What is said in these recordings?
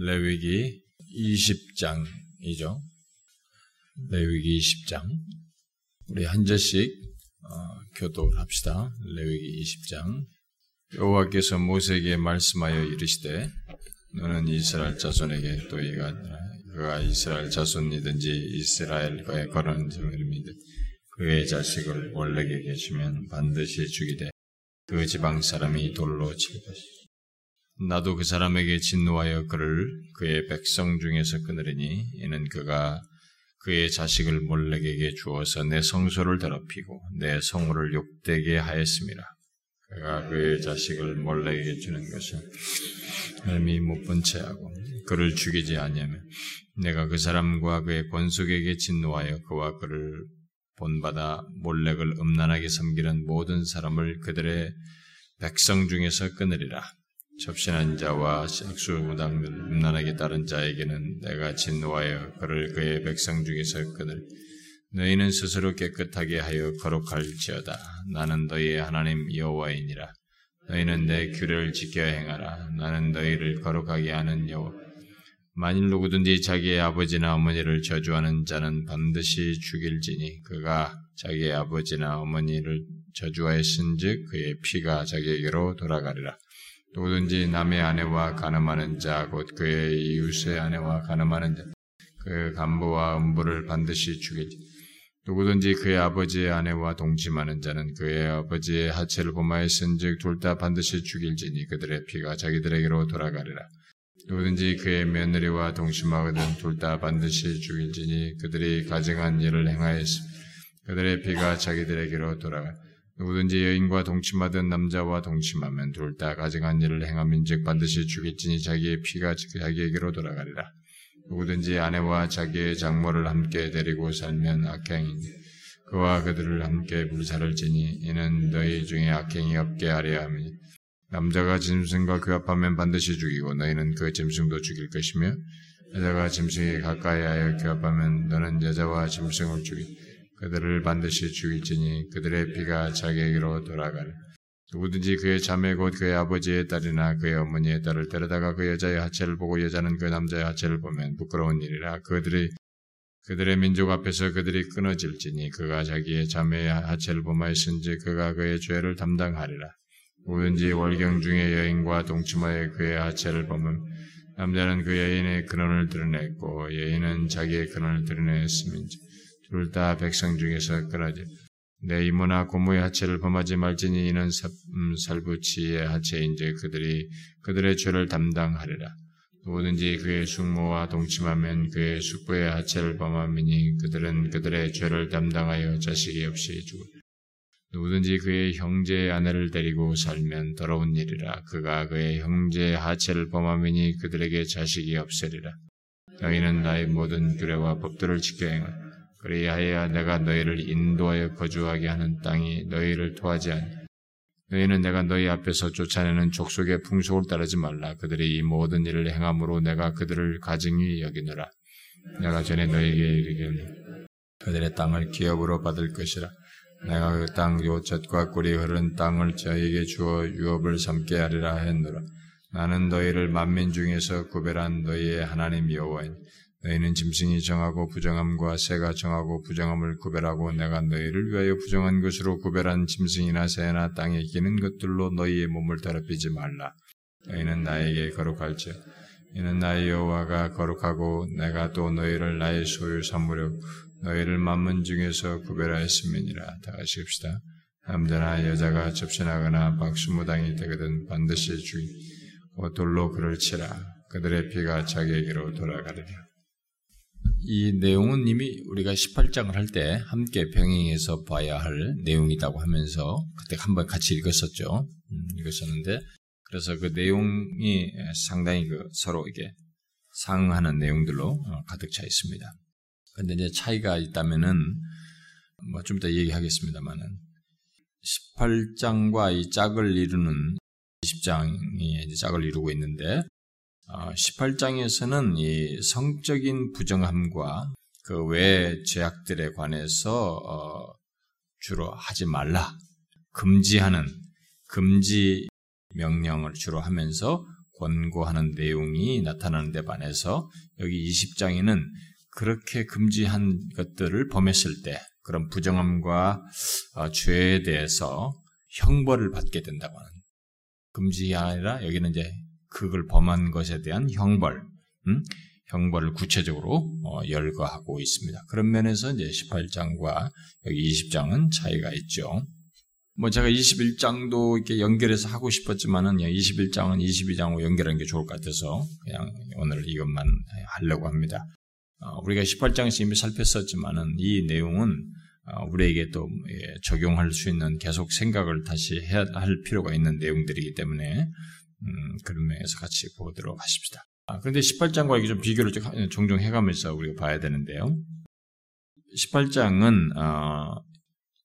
레위기 20장이죠. 레위기 20장. 우리 한 절씩 어, 교독을 합시다. 레위기 20장. 여호와께서 모세에게 말씀하여 이르시되 너는 이스라엘 자손에게 또 이가 그가 이스라엘 자손이든지 이스라엘과의 거하는 자들이든 그의 자식을 원래게 계시면 반드시 죽이되 그 지방 사람이 돌로 칠 것이다. 나도 그 사람에게 진노하여 그를 그의 백성 중에서 끊으리니 이는 그가 그의 자식을 몰렉에게 주어서 내 성소를 더럽히고 내 성호를 욕되게 하였습니다. 그가 그의 자식을 몰렉에게 주는 것은 삶이 못본 채하고 그를 죽이지 아니하면 내가 그 사람과 그의 권속에게 진노하여 그와 그를 본받아 몰렉을 음란하게 섬기는 모든 사람을 그들의 백성 중에서 끊으리라. 접신한 자와 색수무당 음란하게 따른 자에게는 내가 진노하여 그를 그의 백성 중에서 끊을 너희는 스스로 깨끗하게 하여 거룩할지어다. 나는 너희의 하나님 여호와이니라. 너희는 내 규례를 지켜 행하라. 나는 너희를 거룩하게 하는 여호와 만일 누구든지 자기의 아버지나 어머니를 저주하는 자는 반드시 죽일지니 그가 자기의 아버지나 어머니를 저주하였은즉 그의 피가 자기에게로 돌아가리라 누구든지 남의 아내와 가늠하는 자, 곧 그의 이웃의 아내와 가늠하는 자, 그 간부와 음부를 반드시 죽이지. 누구든지 그의 아버지의 아내와 동침하는 자는 그의 아버지의 하체를 범하였은즉 둘 다 반드시 죽일지니 그들의 피가 자기들에게로 돌아가리라. 누구든지 그의 며느리와 동침하거든 둘 다 반드시 죽일지니 그들이 가증한 일을 행하였으 그들의 피가 자기들에게로 돌아가. 누구든지 여인과 동침하던 남자와 동침하면 둘 다 가증한 일을 행함인즉 반드시 죽일지니 자기의 피가 자기에게로 돌아가리라. 누구든지 아내와 자기의 장모를 함께 데리고 살면 악행이니 그와 그들을 함께 불사를 지니 이는 너희 중에 악행이 없게 하려 함이니 남자가 짐승과 교합하면 반드시 죽이고 너희는 그 짐승도 죽일 것이며 여자가 짐승에 가까이하여 교합하면 너는 여자와 짐승을 죽이 그들을 반드시 죽일지니 그들의 피가 자기에게로 돌아가리. 누구든지 그의 자매 곧 그의 아버지의 딸이나 그의 어머니의 딸을 데려다가 그 여자의 하체를 보고 여자는 그 남자의 하체를 보면 부끄러운 일이라 그들이 그들의 민족 앞에서 그들이 끊어질지니 그가 자기의 자매의 하체를 범하였은지 그가 그의 죄를 담당하리라. 누구든지 월경 중에 여인과 동침하여 그의 하체를 범은 남자는 그 여인의 근원을 드러냈고 여인은 자기의 근원을 드러냈음인지 둘 다 백성 중에서 끊어질 내 이모나 고모의 하체를 범하지 말지니 이는 음, 살부치의 하체인지 그들이 그들의 죄를 담당하리라. 누구든지 그의 숙모와 동침하면 그의 숙부의 하체를 범함이니 그들은 그들의 죄를 담당하여 자식이 없이 죽을. 누구든지 그의 형제의 아내를 데리고 살면 더러운 일이라. 그가 그의 형제의 하체를 범함이니 그들에게 자식이 없으리라. 너희는 나의 모든 규례와 법들을 지켜 행하라. 그리하여 내가 너희를 인도하여 거주하게 하는 땅이 너희를 토하지 않니. 너희는 내가 너희 앞에서 쫓아내는 족속의 풍속을 따르지 말라. 그들이 이 모든 일을 행함으로 내가 그들을 가증히 여기느라. 내가 전에 너희에게 이르기를 그들의 땅을 기업으로 받을 것이라. 내가 그 땅 요젖과 꿀이 흐른 땅을 저에게 주어 유업을 삼게 하리라 했노라. 나는 너희를 만민 중에서 구별한 너희의 하나님 여호와이니 너희는 짐승이 정하고 부정함과 새가 정하고 부정함을 구별하고 내가 너희를 위하여 부정한 것으로 구별한 짐승이나 새나 땅에 기는 것들로 너희의 몸을 더럽히지 말라. 너희는 나에게 거룩할지. 이는 나의 여호와가 거룩하고 내가 또 너희를 나의 소유 삼으려 너희를 만문 중에서 구별하였음이니라. 다 같이 합시다. 남자나 여자가 접신하거나 박수무당이 되거든 반드시 주의 곧 돌로 그를 치라. 그들의 피가 자기에게로 돌아가리라. 이 내용은 이미 우리가 18장을 할 때 함께 병행해서 봐야 할 내용이라고 하면서 그때 한번 같이 읽었었죠. 음, 읽었었는데 그래서 그 내용이 상당히 그 서로 이게 상하는 내용들로 어, 가득 차 있습니다. 근데 이제 차이가 있다면은 뭐 좀 이따 얘기하겠습니다만은 18장과 이 짝을 이루는 20장이 짝을 이루고 있는데 18장에서는 어, 이 성적인 부정함과 그외 죄악들에 관해서 어, 주로 하지 말라. 금지하는 금지 명령을 주로 하면서 권고하는 내용이 나타나는 데 반해서 여기 20장에는 그렇게 금지한 것들을 범했을 때 그런 부정함과 어, 죄에 대해서 형벌을 받게 된다고 하는 금지가 아니라 여기는 이제 그걸 범한 것에 대한 형벌, 음? 형벌을 구체적으로 어, 열거하고 있습니다. 그런 면에서 이제 18장과 여기 20장은 차이가 있죠. 뭐 제가 21장도 이렇게 연결해서 하고 싶었지만은 21장은 22장으로 연결하는 게 좋을 것 같아서 그냥 오늘 이것만 하려고 합니다. 어, 우리가 18장에서 이미 살폈었지만은 이 내용은 어, 우리에게 또 예, 적용할 수 있는 계속 생각을 다시 해야 할 필요가 있는 내용들이기 때문에 음, 그런 면에서 같이 보도록 하십시다. 아, 그런데 18장과 이게 좀 비교를 종종 해가면서 우리가 봐야 되는데요. 18장은 어,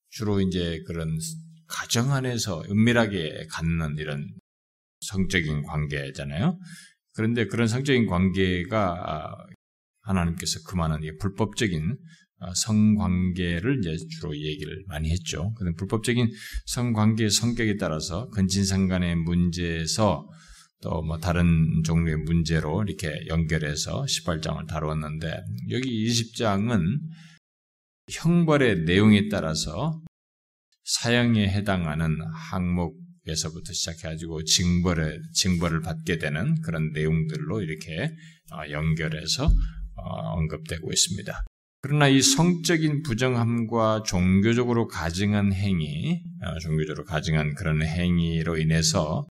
주로 이제 그런 가정 안에서 은밀하게 갖는 이런 성적인 관계잖아요. 그런데 그런 성적인 관계가 아, 하나님께서 그만한 불법적인 어, 성관계를 이제 주로 얘기를 많이 했죠. 근데 불법적인 성관계의 성격에 따라서 근친상간의 문제에서 또 뭐 다른 종류의 문제로 이렇게 연결해서 18장을 다루었는데 여기 20장은 형벌의 내용에 따라서 사형에 해당하는 항목에서부터 시작해가지고 징벌을 징벌을 받게 되는 그런 내용들로 이렇게 어, 연결해서 어, 언급되고 있습니다. 그러나 이 성적인 부정함과 종교적으로 가증한 행위, 어, 종교적으로 가증한 그런 행위로 인해서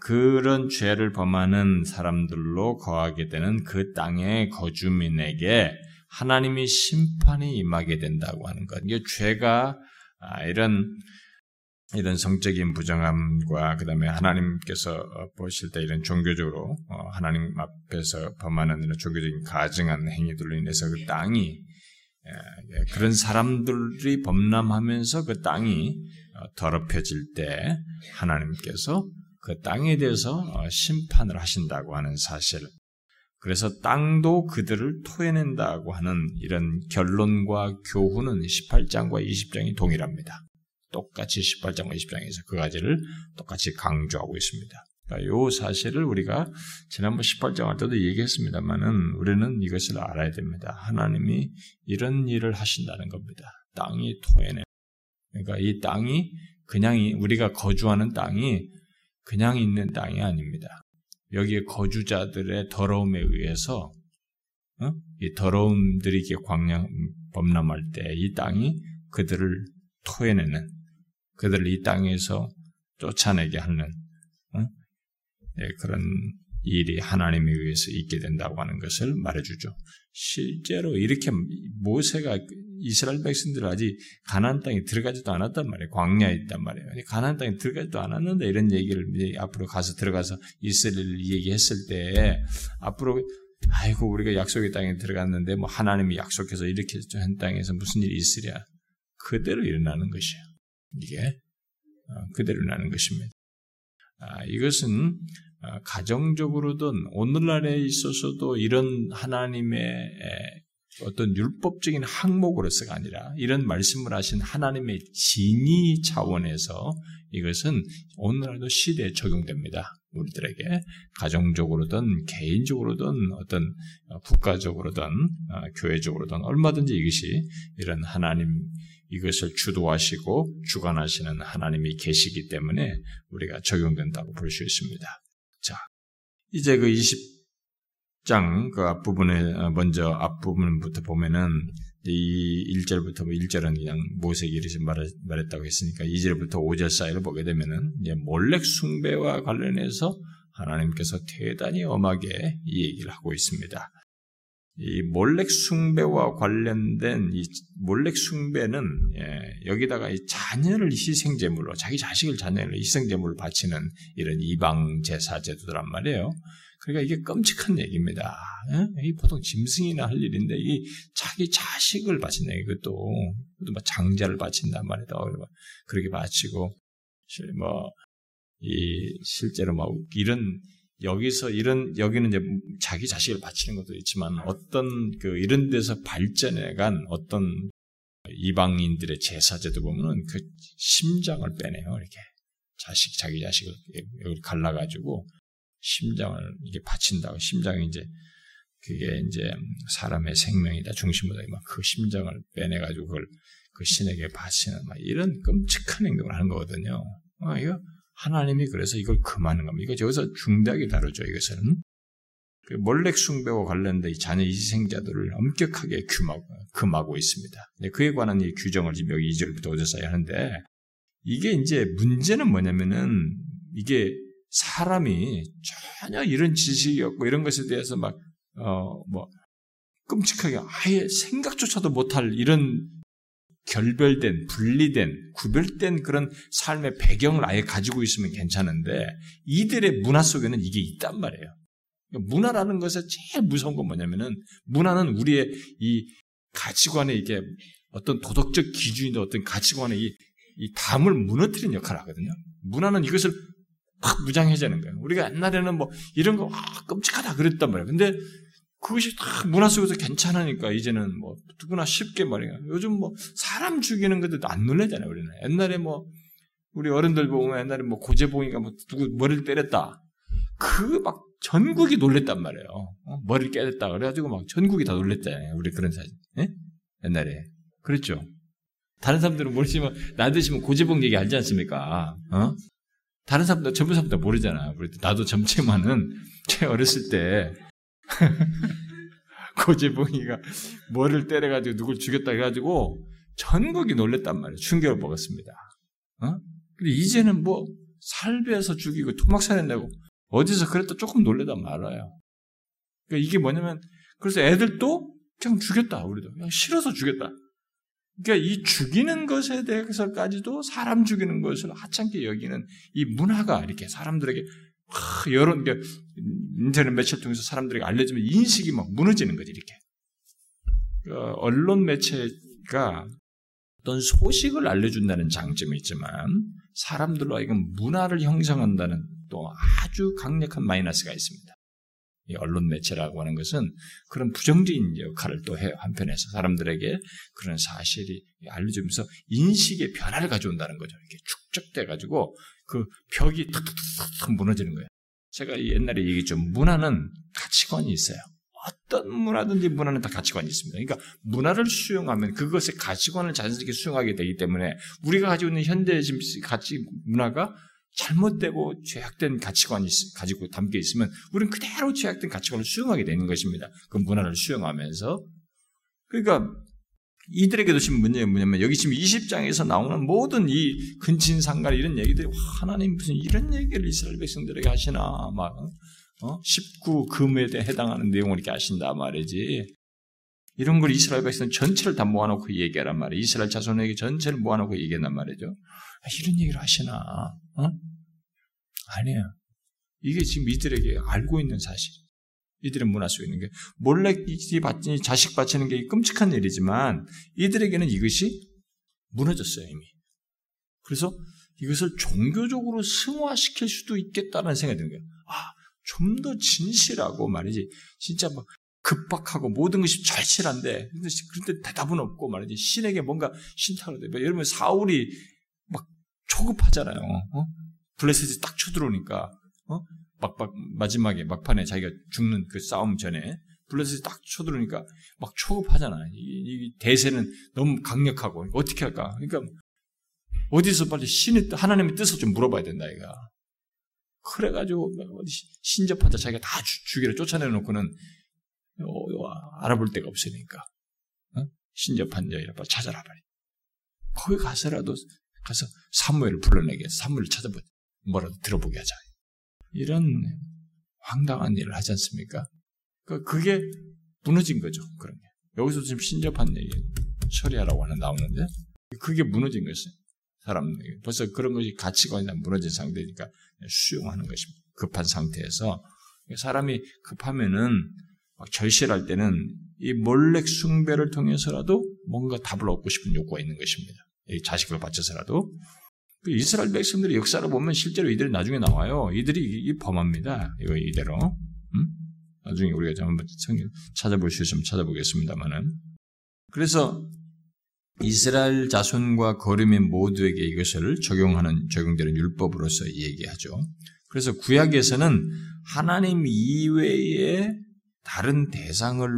그런 죄를 범하는 사람들로 거하게 되는 그 땅의 거주민에게 하나님이 심판이 임하게 된다고 하는 것. 이게 죄가 아, 이런 이런 성적인 부정함과 그 다음에 하나님께서 보실 때 이런 종교적으로 어, 하나님 앞에서 범하는 이런 종교적인 가증한 행위들로 인해서 그 땅이 그런 사람들이 범람하면서 그 땅이 어, 더럽혀질 때 하나님께서 그 땅에 대해서 어, 심판을 하신다고 하는 사실. 그래서 땅도 그들을 토해낸다고 하는 이런 결론과 교훈은 18장과 20장이 동일합니다. 똑같이 18장 20장에서 그 가지를 똑같이 강조하고 있습니다. 그러니까 이 사실을 우리가 지난번 18장 할 때도 얘기했습니다만은 우리는 이것을 알아야 됩니다. 하나님이 이런 일을 하신다는 겁니다. 땅이 토해내. 그러니까 이 땅이 그냥 우리가 거주하는 땅이 그냥 있는 땅이 아닙니다. 여기에 거주자들의 더러움에 의해서 어? 이 더러움들이 광량 범람할 때 이 땅이 그들을 토해내는 그들을 이 땅에서 쫓아내게 하는 어? 네, 그런 일이 하나님에 의해서 있게 된다고 하는 것을 말해주죠. 실제로 이렇게 모세가 이스라엘 백성들 아직 가나안 땅에 들어가지도 않았단 말이에요. 광야에 있단 말이에요. 가나안 땅에 들어가지도 않았는데 이런 얘기를 앞으로 가서 들어가서 이스라엘 얘기했을 때 앞으로 아이고 우리가 약속의 땅에 들어갔는데 뭐 하나님이 약속해서 이렇게 한 땅에서 무슨 일이 있으랴 그대로 일어나는 것이에요. 이게 어, 그대로 일어나는 것입니다. 아, 이것은 어, 가정적으로든 오늘날에 있어서도 이런 하나님의 어떤 율법적인 항목으로서가 아니라 이런 말씀을 하신 하나님의 진의 차원에서 이것은 오늘날도 시대에 적용됩니다. 우리들에게 가정적으로든 개인적으로든 어떤 국가적으로든 어, 교회적으로든 얼마든지 이것이 이런 하나님 이것을 주도하시고 주관하시는 하나님이 계시기 때문에 우리가 적용된다고 볼 수 있습니다. 자, 이제 그 20장 그 앞부분에 어, 먼저 앞부분부터 보면은 이 1절부터 1절은 뭐 그냥 모세기 이렇게 말했다고 했으니까 2절부터 5절 사이를 보게 되면은 이제 몰렉 숭배와 관련해서 하나님께서 대단히 엄하게 이 얘기를 하고 있습니다. 이 몰렉 숭배와 관련된 이 몰렉 숭배는 예, 여기다가 이 자녀를 희생 제물로 자기 자식을 자녀를 희생 제물로 바치는 이런 이방 제사 제도란 말이에요. 그러니까 이게 끔찍한 얘기입니다. 예? 이 보통 짐승이나 할 일인데 이 자기 자식을 바친다 이것도 막 장자를 바친단 말이다. 그렇게 바치고 뭐 이 실제로 막 이런 여기서 이런 여기는 이제 자기 자식을 바치는 것도 있지만 어떤 그 이런 데서 발전해간 어떤 이방인들의 제사제도 보면은 그 심장을 빼내요 이렇게 자식 자기 자식을 여기 갈라가지고 심장을 이게 바친다고 심장이 이제 그게 이제 사람의 생명이다 중심보다 막그 심장을 빼내가지고 그걸 그 신에게 바치는 막 이런 끔찍한 행동을 하는 거거든요. 아, 이거 하나님이 그래서 이걸 금하는 겁니다. 이거 저기서 중대하게 다루죠. 이것은 그 몰렉 숭배와 관련된 이 자녀 이생자들을 엄격하게 금하고, 금하고 있습니다. 그에 관한 이 규정을 지금 여기 2절부터 5절 사이 하는데 이게 이제 문제는 뭐냐면은 이게 사람이 전혀 이런 지식이 없고 이런 것에 대해서 막 어, 뭐, 끔찍하게 아예 생각조차도 못할 이런 결별된, 분리된, 구별된 그런 삶의 배경을 아예 가지고 있으면 괜찮은데 이들의 문화 속에는 이게 있단 말이에요. 그러니까 문화라는 것에 제일 무서운 건 뭐냐면은 문화는 우리의 이 가치관에 이게 어떤 도덕적 기준이나 어떤 가치관의 이, 이 담을 무너뜨리는 역할을 하거든요. 문화는 이것을 막 무장해제하는 거예요. 우리가 옛날에는 뭐 이런 거 아, 끔찍하다 그랬단 말이에요. 근데 그것이 다 문화 속에서 괜찮으니까 이제는 뭐 누구나 쉽게 말이야. 요즘 뭐 사람 죽이는 것도 안 놀래잖아요. 우리는 옛날에 뭐 우리 어른들 보면 옛날에 뭐 고재봉이가 뭐 누구 머리를 때렸다. 그 막 전국이 놀랬단 말이에요. 어? 머리를 깨졌다 그래가지고 막 전국이 다 놀랬잖아요. 우리 그런 사진. 예? 옛날에 그랬죠. 다른 사람들은 모르지만 나 드시면 고재봉 얘기 알지 않습니까? 어? 다른 사람들 전부 사람들 모르잖아. 나도 점치만은 제 어렸을 때 고재봉이가 뭐를 때려가지고 누굴 죽였다 해가지고 전국이 놀랬단 말이에요. 충격을 먹었습니다. 어? 근데 이제는 뭐 살배해서 죽이고 토막살인 내고 어디서 그랬다 조금 놀래다 말아요. 그러니까 이게 뭐냐면 그래서 애들도 그냥 죽였다 우리도 그냥 싫어서 죽였다. 그러니까 이 죽이는 것에 대해서까지도 사람 죽이는 것을 하찮게 여기는 이 문화가 이렇게 사람들에게 여러 인터넷 매체를 통해서 사람들에게 알려지면 인식이 막 무너지는 거지 이렇게. 그 언론 매체가 어떤 소식을 알려준다는 장점이 있지만 사람들로 하여금 문화를 형성한다는 또 아주 강력한 마이너스가 있습니다. 이 언론 매체라고 하는 것은 그런 부정적인 역할을 또 해요. 한편에서 사람들에게 그런 사실이 알려주면서 인식의 변화를 가져온다는 거죠. 이렇게 축적돼가지고 그 벽이 탁탁탁탁 무너지는 거예요. 제가 옛날에 얘기했죠. 문화는 가치관이 있어요. 어떤 문화든지 문화는 다 가치관이 있습니다. 그러니까 문화를 수용하면 그것의 가치관을 자연스럽게 수용하게 되기 때문에 우리가 가지고 있는 현대 가치 문화가 잘못되고 죄악된 가치관이 가지고 담겨 있으면 우리는 그대로 죄악된 가치관을 수용하게 되는 것입니다. 그 문화를 수용하면서 그러니까 이들에게도 지금 문제가 뭐냐면 여기 지금 20장에서 나오는 모든 이 근친상갈 이런 얘기들이 하나님 무슨 이런 얘기를 이스라엘 백성들에게 하시나 막 어? 19 금에 대해 해당하는 내용을 이렇게 하신다 말이지. 이런 걸 이스라엘 백성 전체를 다 모아놓고 얘기하란 말이에요. 이스라엘 자손에게 전체를 모아놓고 얘기한단 말이죠. 아, 이런 얘기를 하시나? 어? 아니에요. 이게 지금 이들에게 알고 있는 사실. 이들의 문화 속에 있는 게 몰래 바치니 자식 바치는 게 끔찍한 일이지만 이들에게는 이것이 무너졌어요 이미. 그래서 이것을 종교적으로 승화시킬 수도 있겠다는 생각이 드는 거예요. 아, 좀 더 진실하고 말이지. 진짜 막 급박하고 모든 것이 절실한데 그런데 대답은 없고 말이지. 신에게 뭔가 신탁을 돼. 여러분 사울이 막 초급하잖아요. 어? 블레셋이 딱 쳐들어오니까 어? 막막 마지막에 막판에 자기가 죽는 그 싸움 전에 블레셋이 딱 쳐들어오니까 막 초급하잖아. 이, 이 대세는 너무 강력하고 어떻게 할까? 그러니까 어디서 빨리 신의 하나님의 뜻을 좀 물어봐야 된다 이가. 그래가지고 신접하자 자기가 다 주기를 쫓아내놓고는 어, 어, 알아볼 데가 없으니까 어? 신접한 자이라 찾아라 빨리. 거기 가서라도 가서 사무엘을 불러내게 해서 사무엘을 찾아보자. 뭐라도 들어보게 하자. 이런 황당한 일을 하지 않습니까? 그, 그게 무너진 거죠. 그런 게. 여기서 지금 신접한 얘기 처리하라고 하는 나오는데 그게 무너진 것이에요. 사람 벌써 그런 것이 가치관이 무너진 상태니까 수용하는 것입니다. 급한 상태에서 사람이 급하면은 절실할 때는 이 몰렉 숭배를 통해서라도 뭔가 답을 얻고 싶은 욕구가 있는 것입니다. 자식을 바쳐서라도 그 이스라엘 백성들의 역사를 보면 실제로 이들이 나중에 나와요. 이들이 범합니다. 이거 이대로. 음? 나중에 우리가 한번 찾아볼 수 있으면 찾아보겠습니다만은. 그래서 이스라엘 자손과 거름인 모두에게 이것을 적용하는 적용되는 율법으로서 얘기하죠. 그래서 구약에서는 하나님 이외에 다른 대상을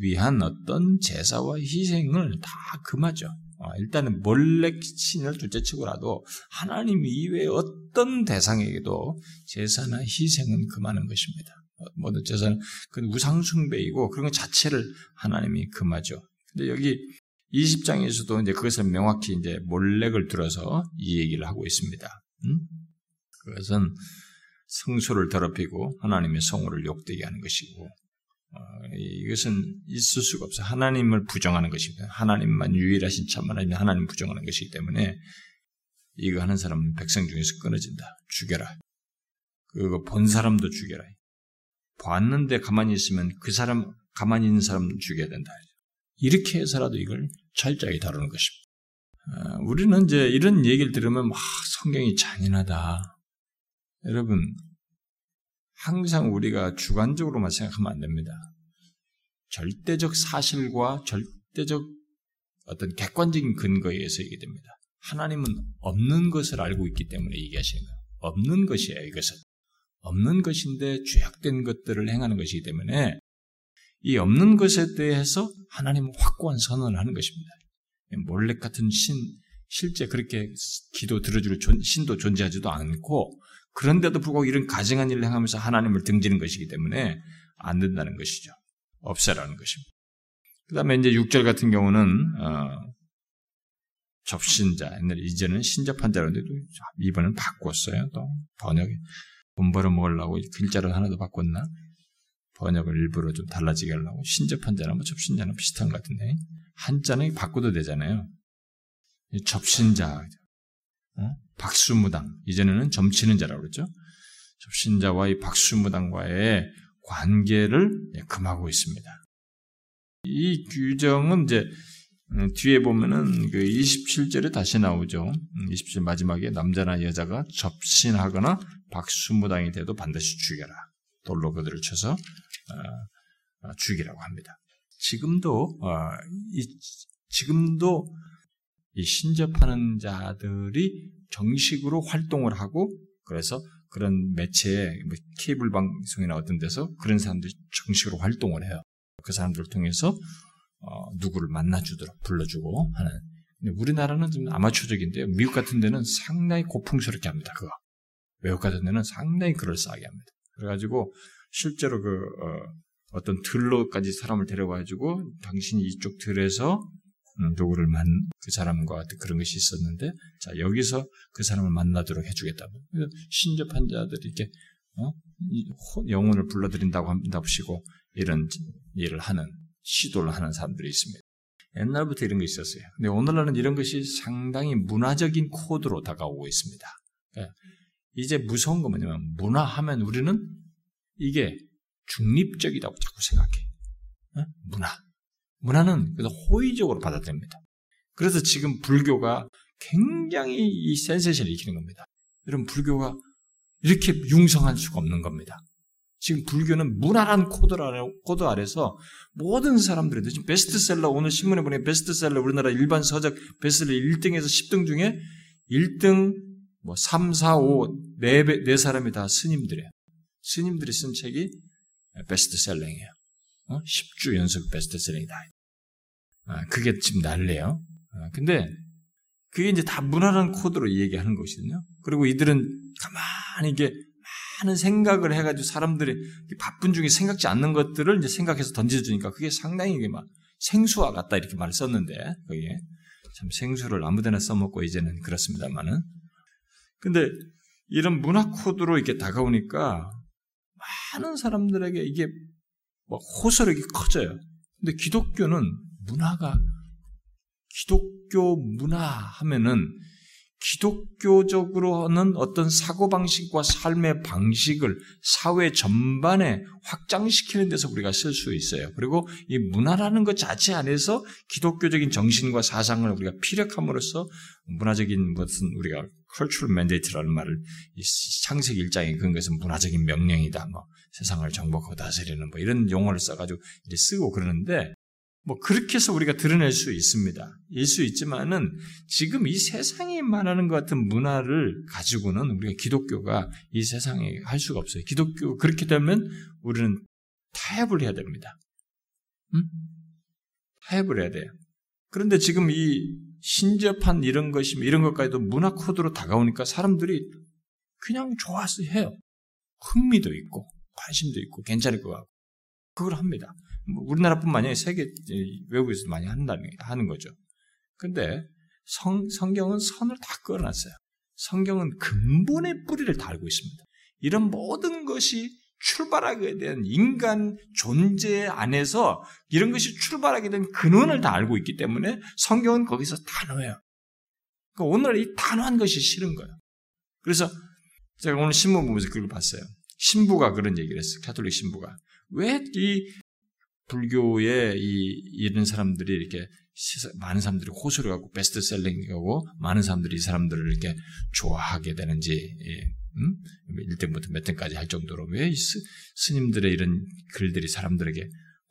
위한 어떤 제사와 희생을 다 금하죠. 아, 일단은 몰렉 신을 둘째치고라도 하나님 이외에 어떤 대상에게도 제사나 희생은 금하는 것입니다. 모든 제사는 그 우상 숭배이고 그런 것 자체를 하나님이 금하죠. 근데 여기 20장에서도 이제 그것을 명확히 이제 몰렉을 들어서 이 얘기를 하고 있습니다. 음? 그것은 성소를 더럽히고 하나님의 성호를 욕되게 하는 것이고 어, 이것은 있을 수가 없어. 하나님을 부정하는 것입니다. 하나님만 유일하신 참 하나님, 하나님 부정하는 것이기 때문에 이거 하는 사람은 백성 중에서 끊어진다. 죽여라. 그거 본 사람도 죽여라. 봤는데 가만히 있으면 그 사람, 가만히 있는 사람 죽여야 된다. 이렇게 해서라도 이걸 철저하게 다루는 것입니다. 아, 우리는 이제 이런 얘기를 들으면, 와, 성경이 잔인하다. 여러분, 항상 우리가 주관적으로만 생각하면 안 됩니다. 절대적 사실과 절대적 어떤 객관적인 근거에 의해서 얘기됩니다. 하나님은 없는 것을 알고 있기 때문에 얘기하시는 거예요. 없는 것이에요, 이것은. 없는 것인데 죄악된 것들을 행하는 것이기 때문에 이 없는 것에 대해서 하나님은 확고한 선언을 하는 것입니다. 몰렉 같은 신, 실제 그렇게 기도 들어줄 신도 존재하지도 않고 그런데도 불구하고 이런 가증한 일을 행하면서 하나님을 등지는 것이기 때문에 안 된다는 것이죠. 없애라는 것입니다. 그 다음에 이제 6절 같은 경우는, 어, 접신자, 옛날에 이제는 신접한 자라는데 이번은 바꿨어요. 또 번역이. 돈 벌어 먹으려고 글자를 하나 더 바꿨나? 번역을 일부러 좀 달라지게 하려고. 신접한 자나 뭐 접신자는 비슷한 것 같은데. 한자는 바꿔도 되잖아요. 접신자. 어? 박수무당, 이전에는 점치는 자라고 그랬죠. 접신자와의 박수무당과의 관계를 예, 금하고 있습니다. 이 규정은 이제 음, 뒤에 보면은 그 27절에 다시 나오죠. 27절 음, 마지막에 남자나 여자가 접신하거나 박수무당이 돼도 반드시 죽여라. 돌로 그들을 쳐서 어, 어, 죽이라고 합니다. 지금도 어, 지금도 이 신접하는 자들이 정식으로 활동을 하고 그래서 그런 매체에 뭐 케이블 방송이나 어떤 데서 그런 사람들이 정식으로 활동을 해요. 그 사람들을 통해서 어, 누구를 만나주도록 불러주고 하는. 근데 우리나라는 좀 아마추어적인데요. 미국 같은 데는 상당히 고풍스럽게 합니다. 그거. 외국 같은 데는 상당히 그럴싸하게 합니다. 그래가지고 실제로 그 어, 떤 들로까지 사람을 데려가지고 당신이 이쪽 들에서 음, 누구를 만, 그 사람과 그런 것이 있었는데, 자, 여기서 그 사람을 만나도록 해주겠다고. 신접한 자들이 이렇게, 어? 영혼을 불러들인다고 한답시고, 이런 일을 하는, 시도를 하는 사람들이 있습니다. 옛날부터 이런 게 있었어요. 근데 오늘날은 이런 것이 상당히 문화적인 코드로 다가오고 있습니다. 그러니까 이제 무서운 건 뭐냐면, 문화하면 우리는 이게 중립적이라고 자꾸 생각해. 어? 문화. 문화는 호의적으로 받아들입니다. 그래서 지금 불교가 굉장히 이 센세이션을 일으키는 겁니다. 여러분, 불교가 이렇게 융성할 수가 없는 겁니다. 지금 불교는 문화란 코드, 아래, 코드 아래서 모든 사람들이 지금 베스트셀러, 오늘 신문에 보니 베스트셀러, 우리나라 일반 서적 베스트셀러 1등에서 10등 중에 1등, 뭐 3, 4, 5, 4, 4사람이 다 스님들이에요. 스님들이 쓴 책이 베스트셀러예요. 어? 10주 연속 베스트셀러이다. 아, 그게 지금 난리예요. 아, 근데 그게 이제 다 문화라는 코드로 얘기하는 것이거든요. 그리고 이들은 가만히 이게 많은 생각을 해가지고 사람들이 바쁜 중에 생각지 않는 것들을 이제 생각해서 던져주니까 그게 상당히 이게 막 생수와 같다 이렇게 말을 썼는데 그게 참 생수를 아무데나 써먹고 이제는 그렇습니다만은 근데 이런 문화 코드로 이렇게 다가오니까 많은 사람들에게 이게 뭐 호소력이 커져요. 근데 기독교는 문화가 기독교 문화 하면은 기독교적으로는 어떤 사고방식과 삶의 방식을 사회 전반에 확장시키는 데서 우리가 쓸 수 있어요. 그리고 이 문화라는 것 자체 안에서 기독교적인 정신과 사상을 우리가 피력함으로써 문화적인 무슨 우리가 cultural mandate라는 말을 창세기 1장에 그런 것은 문화적인 명령이다. 뭐 세상을 정복하고 다스리는 뭐 이런 용어를 써가지고 쓰고 그러는데 뭐 그렇게 해서 우리가 드러낼 수 있습니다. 일 수 있지만은 지금 이 세상이 말하는 것 같은 문화를 가지고는 우리가 기독교가 이 세상에 할 수가 없어요. 기독교 그렇게 되면 우리는 타협을 해야 됩니다. 음? 타협을 해야 돼요. 그런데 지금 이 신접한 이런 것이 이런 것까지도 문화 코드로 다가오니까 사람들이 그냥 좋아서 해요. 흥미도 있고 관심도 있고 괜찮을 것 같고 그걸 합니다. 뭐 우리나라뿐만 아니라 세계 외국에서도 많이 한다는 하는 거죠. 근데 성, 성경은 선을 다 끌어놨어요. 성경은 근본의 뿌리를 달고 있습니다. 이런 모든 것이 출발하게 된 인간 존재 안에서 이런 것이 출발하게 된 근원을 다 알고 있기 때문에 성경은 거기서 단호해요. 그러니까 오늘 이 단호한 것이 싫은 거예요. 그래서 제가 오늘 신문 보면서 그걸 봤어요. 신부가 그런 얘기를 했어요. 카톨릭 신부가. 왜 이 불교의 이, 이런 사람들이 이렇게 많은 사람들이 호소를 하고 best selling하고 많은 사람들이 이 사람들을 이렇게 좋아하게 되는지 예, 음? 1등부터 몇 등까지 할 정도로 왜 스, 스님들의 이런 글들이 사람들에게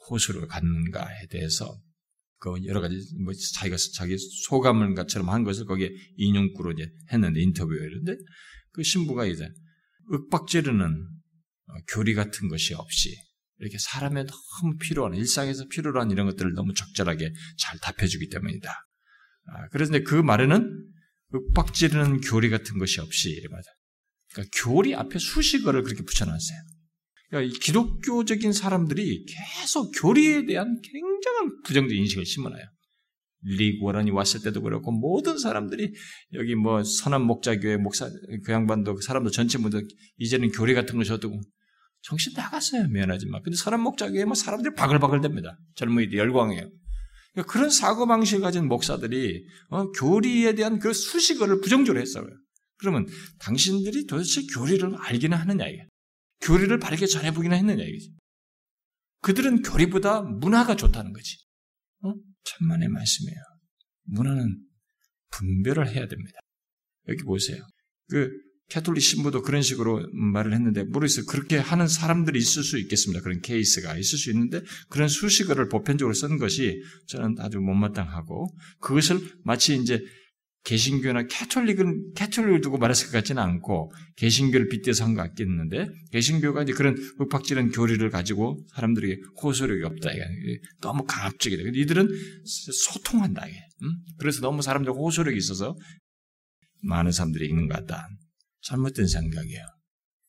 호소를 갖는가에 대해서 그 여러 가지 뭐 자기가 자기 소감을 것처럼 한 것을 거기에 인용구로 이제 했는데 인터뷰였는데 그 신부가 이제 윽박지르는 어, 교리 같은 것이 없이 이렇게 사람의 너무 필요한 일상에서 필요로 한 이런 것들을 너무 적절하게 잘 답해주기 때문이다. 아, 그래서 그 말에는 윽박지르는 교리 같은 것이 없이 맞아. 그러니까 교리 앞에 수식어를 그렇게 붙여놨어요. 그러니까 기독교적인 사람들이 계속 교리에 대한 굉장한 부정적 인식을 심어놔요. 릭 워런이 왔을 때도 그렇고 모든 사람들이 여기 뭐 선한 목자 교회 목사 그 양반도 그 사람도 전체 모두 이제는 교리 같은 거 저도 정신 나갔어요 미안하지만 근데 선한 목자 교회 뭐 사람들이 바글바글 됩니다 젊은이들 열광해요 그러니까 그런 사고 방식을 가진 목사들이 어, 교리에 대한 그 수식어를 부정적으로 했어요. 그러면 당신들이 도대체 교리를 알기는 하느냐 이게 교리를 바르게 전해보기는 했느냐 이거지. 그들은 교리보다 문화가 좋다는 거지. 어? 천만의 말씀이에요. 문화는 분별을 해야 됩니다. 여기 보세요. 그 캐톨릭 신부도 그런 식으로 말을 했는데 모르겠어요. 그렇게 하는 사람들이 있을 수 있겠습니다. 그런 케이스가 있을 수 있는데 그런 수식어를 보편적으로 쓴 것이 저는 아주 못마땅하고 그것을 마치 이제 개신교나 캐톨릭은 캐톨릭을 두고 말했을 것 같지는 않고 개신교를 빗대서 한 것 같겠는데 개신교가 이제 그런 윽박지른 교리를 가지고 사람들에게 호소력이 없다. 너무 강압적이다. 이들은 소통한다. 음? 그래서 너무 사람들 호소력이 있어서 많은 사람들이 읽는 것 같다. 잘못된 생각이에요.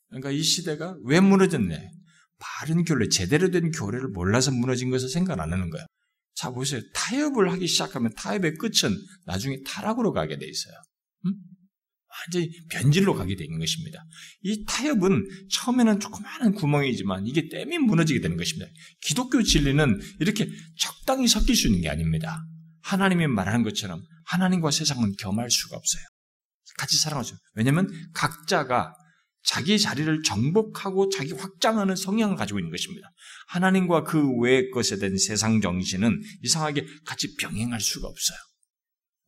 그러니까 이 시대가 왜 무너졌네? 바른 교례, 제대로 된 교례를 몰라서 무너진 것을 생각 안 하는 거예요. 자, 보세요. 타협을 하기 시작하면 타협의 끝은 나중에 타락으로 가게 돼 있어요. 음? 완전히 변질로 가게 되는 것입니다. 이 타협은 처음에는 조그마한 구멍이지만 이게 땜이 무너지게 되는 것입니다. 기독교 진리는 이렇게 적당히 섞일 수 있는 게 아닙니다. 하나님이 말하는 것처럼 하나님과 세상은 겸할 수가 없어요. 같이 살아가죠. 왜냐하면 각자가 자기 자리를 정복하고 자기 확장하는 성향을 가지고 있는 것입니다. 하나님과 그 외의 것에 대한 세상 정신은 이상하게 같이 병행할 수가 없어요.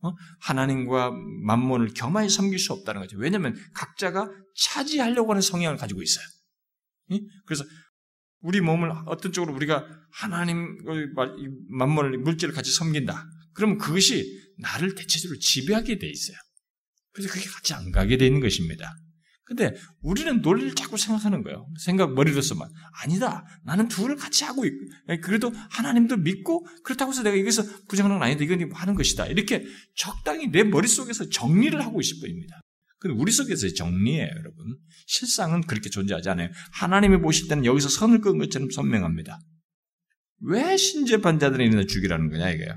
어? 하나님과 만몬을 겸하여 섬길 수 없다는 거죠. 왜냐하면 각자가 차지하려고 하는 성향을 가지고 있어요. 그래서 우리 몸을 어떤 쪽으로 우리가 하나님 만몬을 물질을 같이 섬긴다. 그러면 그것이 나를 대체적으로 지배하게 돼 있어요. 그래서 그게 같이 안 가게 되는 것입니다. 근데 우리는 논리를 자꾸 생각하는 거예요. 생각 머리로서만. 아니다. 나는 둘을 같이 하고 있고, 그래도 하나님도 믿고, 그렇다고 해서 내가 여기서 부정하는 건 아니다. 이건 하는 것이다. 이렇게 적당히 내 머릿속에서 정리를 하고 있을 뿐입니다. 근데 우리 속에서의 정리예요, 여러분. 실상은 그렇게 존재하지 않아요. 하나님이 보실 때는 여기서 선을 끄은 것처럼 선명합니다. 왜 신재판자들을 인해 죽이라는 거냐, 이거예요.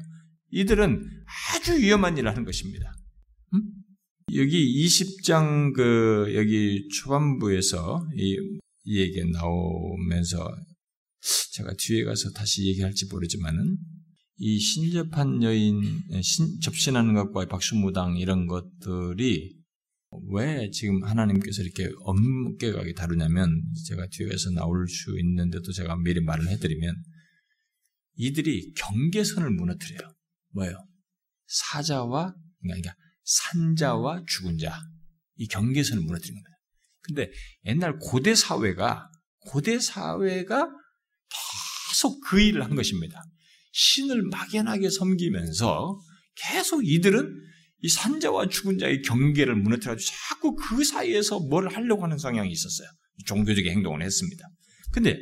이들은 아주 위험한 일을 하는 것입니다. 음? 여기 20장 그 여기 초반부에서 이, 이 얘기가 나오면서 제가 뒤에 가서 다시 얘기할지 모르지만은 이 신접한 여인 신, 접신하는 것과 박수무당 이런 것들이 왜 지금 하나님께서 이렇게 엄격하게 다루냐면 제가 뒤에 가서 나올 수 있는데도 제가 미리 말을 해드리면 이들이 경계선을 무너뜨려요. 뭐예요? 사자와 그러니까 산자와 죽은 자, 이 경계선을 무너뜨린 겁니다. 근데 옛날 고대 사회가, 고대 사회가 계속 그 일을 한 것입니다. 신을 막연하게 섬기면서 계속 이들은 이 산자와 죽은 자의 경계를 무너뜨려가지고 자꾸 그 사이에서 뭘 하려고 하는 성향이 있었어요. 종교적인 행동을 했습니다. 근데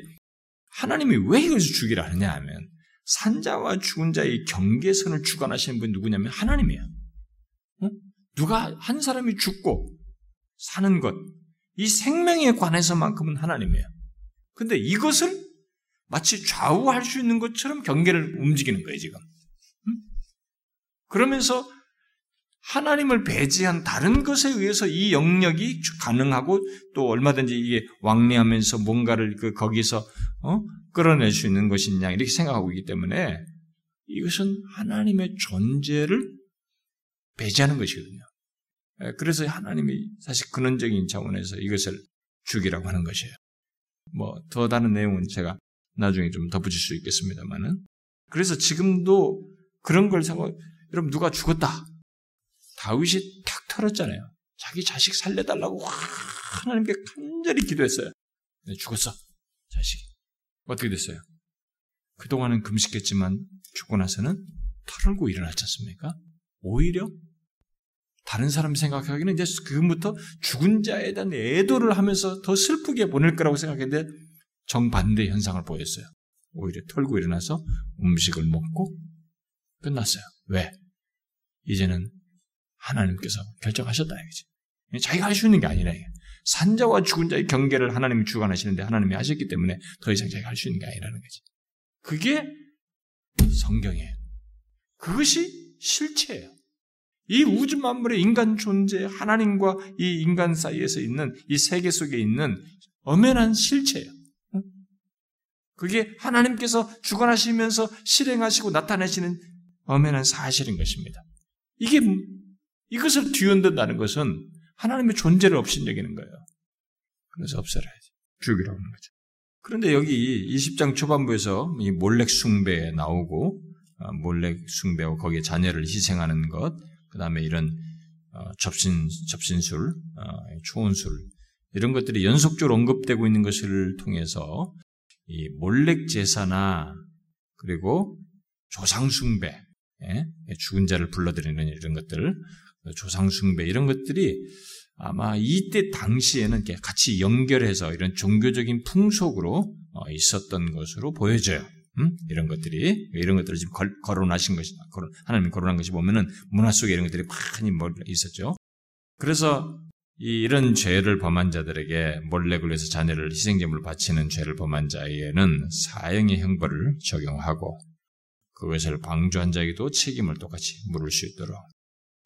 하나님이 왜 이것을 죽이라 하느냐 하면 산자와 죽은 자의 경계선을 주관하시는 분이 누구냐면 하나님이에요. 어? 누가 한 사람이 죽고 사는 것, 이 생명에 관해서만큼은 하나님이에요. 근데 이것을 마치 좌우할 수 있는 것처럼 경계를 움직이는 거예요, 지금. 그러면서 하나님을 배제한 다른 것에 의해서 이 영역이 가능하고 또 얼마든지 이게 왕래하면서 뭔가를 그 거기서 어? 끌어낼 수 있는 것이냐 이렇게 생각하고 있기 때문에 이것은 하나님의 존재를 배제하는 것이거든요. 예, 그래서 하나님이 사실 근원적인 차원에서 이것을 죽이라고 하는 것이에요. 뭐 더 다른 내용은 제가 나중에 좀 덧붙일 수 있겠습니다만은 그래서 지금도 그런 걸 생각 여러분 누가 죽었다 다윗이 탁 털었잖아요. 자기 자식 살려달라고 하나님께 간절히 기도했어요. 네, 죽었어 자식이 어떻게 됐어요? 그동안은 금식했지만 죽고 나서는 털고 일어났지 않습니까? 오히려 다른 사람 생각하기는 이제 그부터 죽은 자에 대한 애도를 하면서 더 슬프게 보낼 거라고 생각했는데 정반대 현상을 보였어요. 오히려 털고 일어나서 음식을 먹고 끝났어요. 왜? 이제는 하나님께서 결정하셨다 이거지. 자기가 할 수 있는 게 아니라 산자와 죽은 자의 경계를 하나님이 주관하시는데 하나님이 하셨기 때문에 더 이상 자기가 할 수 있는 게 아니라는 거지. 그게 성경이에요. 그것이 실체예요. 이 우주 만물의 인간 존재, 하나님과 이 인간 사이에서 있는 이 세계 속에 있는 엄연한 실체예요. 그게 하나님께서 주관하시면서 실행하시고 나타내시는 엄연한 사실인 것입니다. 이게 이것을 뒤흔든다는 것은 하나님의 존재를 없인 여기는 거예요. 그래서 없애라야지. 죽이라고 하는 거죠. 그런데 여기 20장 초반부에서 이 몰렉 숭배 나오고 어, 몰렉 숭배와 거기에 자녀를 희생하는 것, 그 다음에 이런 어, 접신 접신술, 어, 초원술 이런 것들이 연속적으로 언급되고 있는 것을 통해서 이 몰렉 제사나 그리고 조상 숭배, 예? 죽은 자를 불러들이는 이런 것들, 조상 숭배 이런 것들이 아마 이때 당시에는 같이 연결해서 이런 종교적인 풍속으로 어, 있었던 것으로 보여져요. 음? 이런 것들이 이런 것들을 지금 거론하신 것이 하나님이 거론한 것이 보면은 문화 속에 이런 것들이 많이 있었죠. 그래서 이런 죄를 범한 자들에게 몰래 굴려서 자녀를 희생제물로 바치는 죄를 범한 자에게는 사형의 형벌을 적용하고 그것을 방조한 자에게도 책임을 똑같이 물을 수 있도록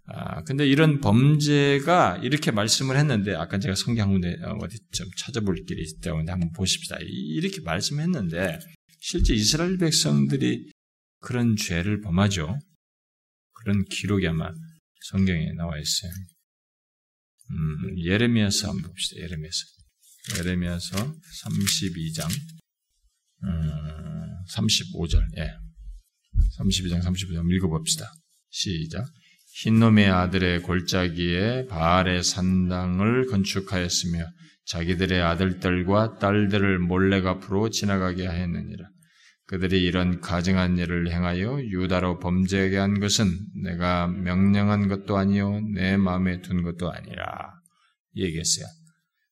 아, 근데 이런 범죄가 이렇게 말씀을 했는데, 아까 제가 성경 한데 어, 어디 좀 찾아볼 길이 있다고 한번 보십시다. 이렇게 말씀했는데, 실제 이스라엘 백성들이 그런 죄를 범하죠. 그런 기록이 아마 성경에 나와 있어요. 음, 예레미야서 한번 봅시다. 예레미야서. 예레미야서 32장, 음, 35절, 예. 32장, 35절 읽어 봅시다. 시작. 흰놈의 아들의 골짜기에 바알의 산당을 건축하였으며 자기들의 아들들과 딸들을 몰래 앞으로 지나가게 하였느니라. 그들이 이런 가증한 일을 행하여 유다로 범죄하게 한 것은 내가 명령한 것도 아니요 내 마음에 둔 것도 아니라 얘기했어요.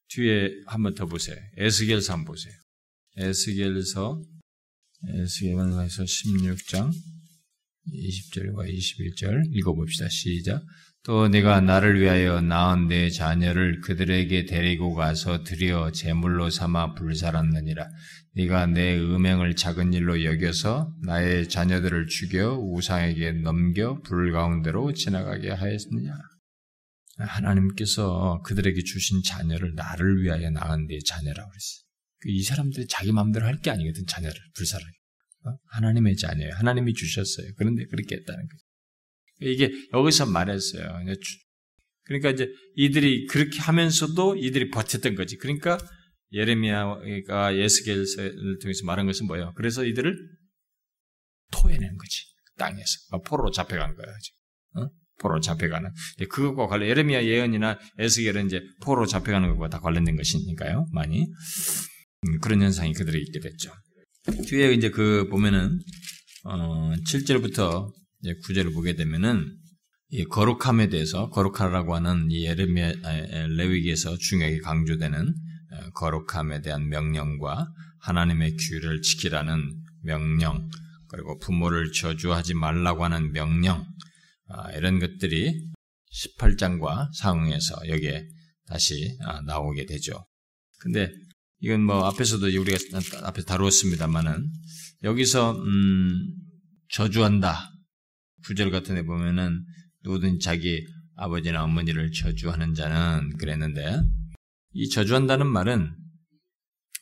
뒤에 한번 더 보세요. 에스겔서 한번 보세요. 에스겔서 에스겔서 16장 20절과 21절 읽어봅시다. 시작. 또 내가 나를 위하여 낳은 내 자녀를 그들에게 데리고 가서 드려 제물로 삼아 불살았느니라. 네가 내 음행을 작은 일로 여겨서 나의 자녀들을 죽여 우상에게 넘겨 불 가운데로 지나가게 하였느냐. 하나님께서 그들에게 주신 자녀를 나를 위하여 낳은 내 자녀라고 그랬어요. 그이 사람들이 자기 마음대로 할 게 아니거든, 자녀를 불살하게. 어? 하나님의 자녀예요. 하나님이 주셨어요. 그런데 그렇게 했다는 거죠. 이게 여기서 말했어요. 그러니까 이제 이들이 그렇게 하면서도 이들이 버텼던 거지. 그러니까 예레미야가 예스겔을 통해서 말한 것은 뭐예요? 그래서 이들을 토해내는 거지. 그 땅에서 포로로 잡혀간 거예요. 지금. 어? 포로로 잡혀가는. 그것과 관련 예레미야 예언이나 에스겔은 이제 포로로 잡혀가는 것과 다 관련된 것이니까요. 많이 음, 그런 현상이 그들에게 있게 됐죠. 뒤에 이제 그 보면은 어, 7절부터 9절을 보게 되면은 이 거룩함에 대해서 거룩하라고 하는 이 예레미야 레위기에서 중요하게 강조되는 거룩함에 대한 명령과 하나님의 규를 지키라는 명령 그리고 부모를 저주하지 말라고 하는 명령 아, 이런 것들이 18장과 상응해서 여기에 다시 아, 나오게 되죠. 근데 이건 뭐 앞에서도 우리가 앞에서 다루었습니다만은 여기서 음, 저주한다 구절 같은 데 보면은 누구든 자기 아버지나 어머니를 저주하는 자는 그랬는데 이 저주한다는 말은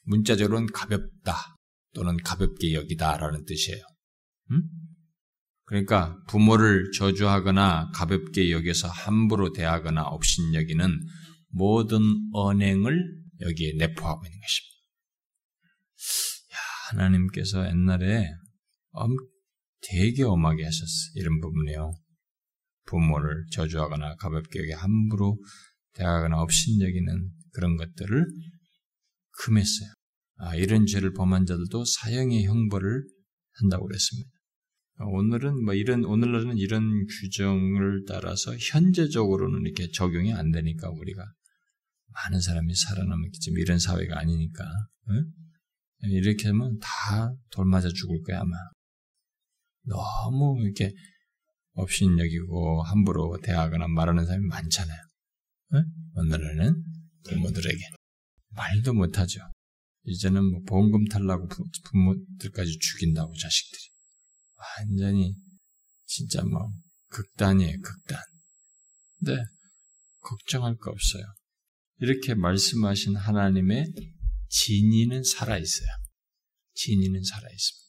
문자적으로는 가볍다 또는 가볍게 여기다라는 뜻이에요. 음? 그러니까 부모를 저주하거나 가볍게 여기서 함부로 대하거나 업신여기는 모든 언행을 여기에 내포하고 있는 것입니다. 야, 하나님께서 옛날에 엄, 되게 엄하게 하셨어. 이런 부분이요. 부모를 저주하거나 가볍게 여기 함부로 대하거나 업신여기는 그런 것들을 금했어요. 아, 이런 죄를 범한 자들도 사형의 형벌을 한다고 그랬습니다. 오늘은 뭐 이런 오늘날은 이런 규정을 따라서 현재적으로는 이렇게 적용이 안 되니까 우리가 많은 사람이 살아남겠지만 이런 사회가 아니니까 응? 이렇게 하면 다 돌맞아 죽을 거야 아마 너무 이렇게 업신여기고 함부로 대하거나 말하는 사람이 많잖아요. 응? 오늘날은 부모들에게 말도 못하죠. 이제는 뭐 보험금 탈라고 부모들까지 죽인다고 자식들이 완전히 진짜 뭐 극단이에요 극단. 근데 걱정할 거 없어요. 이렇게 말씀하신 하나님의 진리는 살아있어요. 진리는 살아있습니다.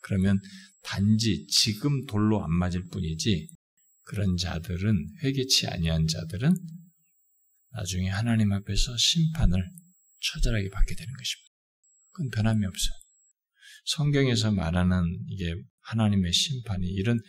그러면 단지 지금 돌로 안 맞을 뿐이지 그런 자들은 회개치 아니한 자들은 나중에 하나님 앞에서 심판을 처절하게 받게 되는 것입니다. 그건 변함이 없어요. 성경에서 말하는 이게 하나님의 심판이 이런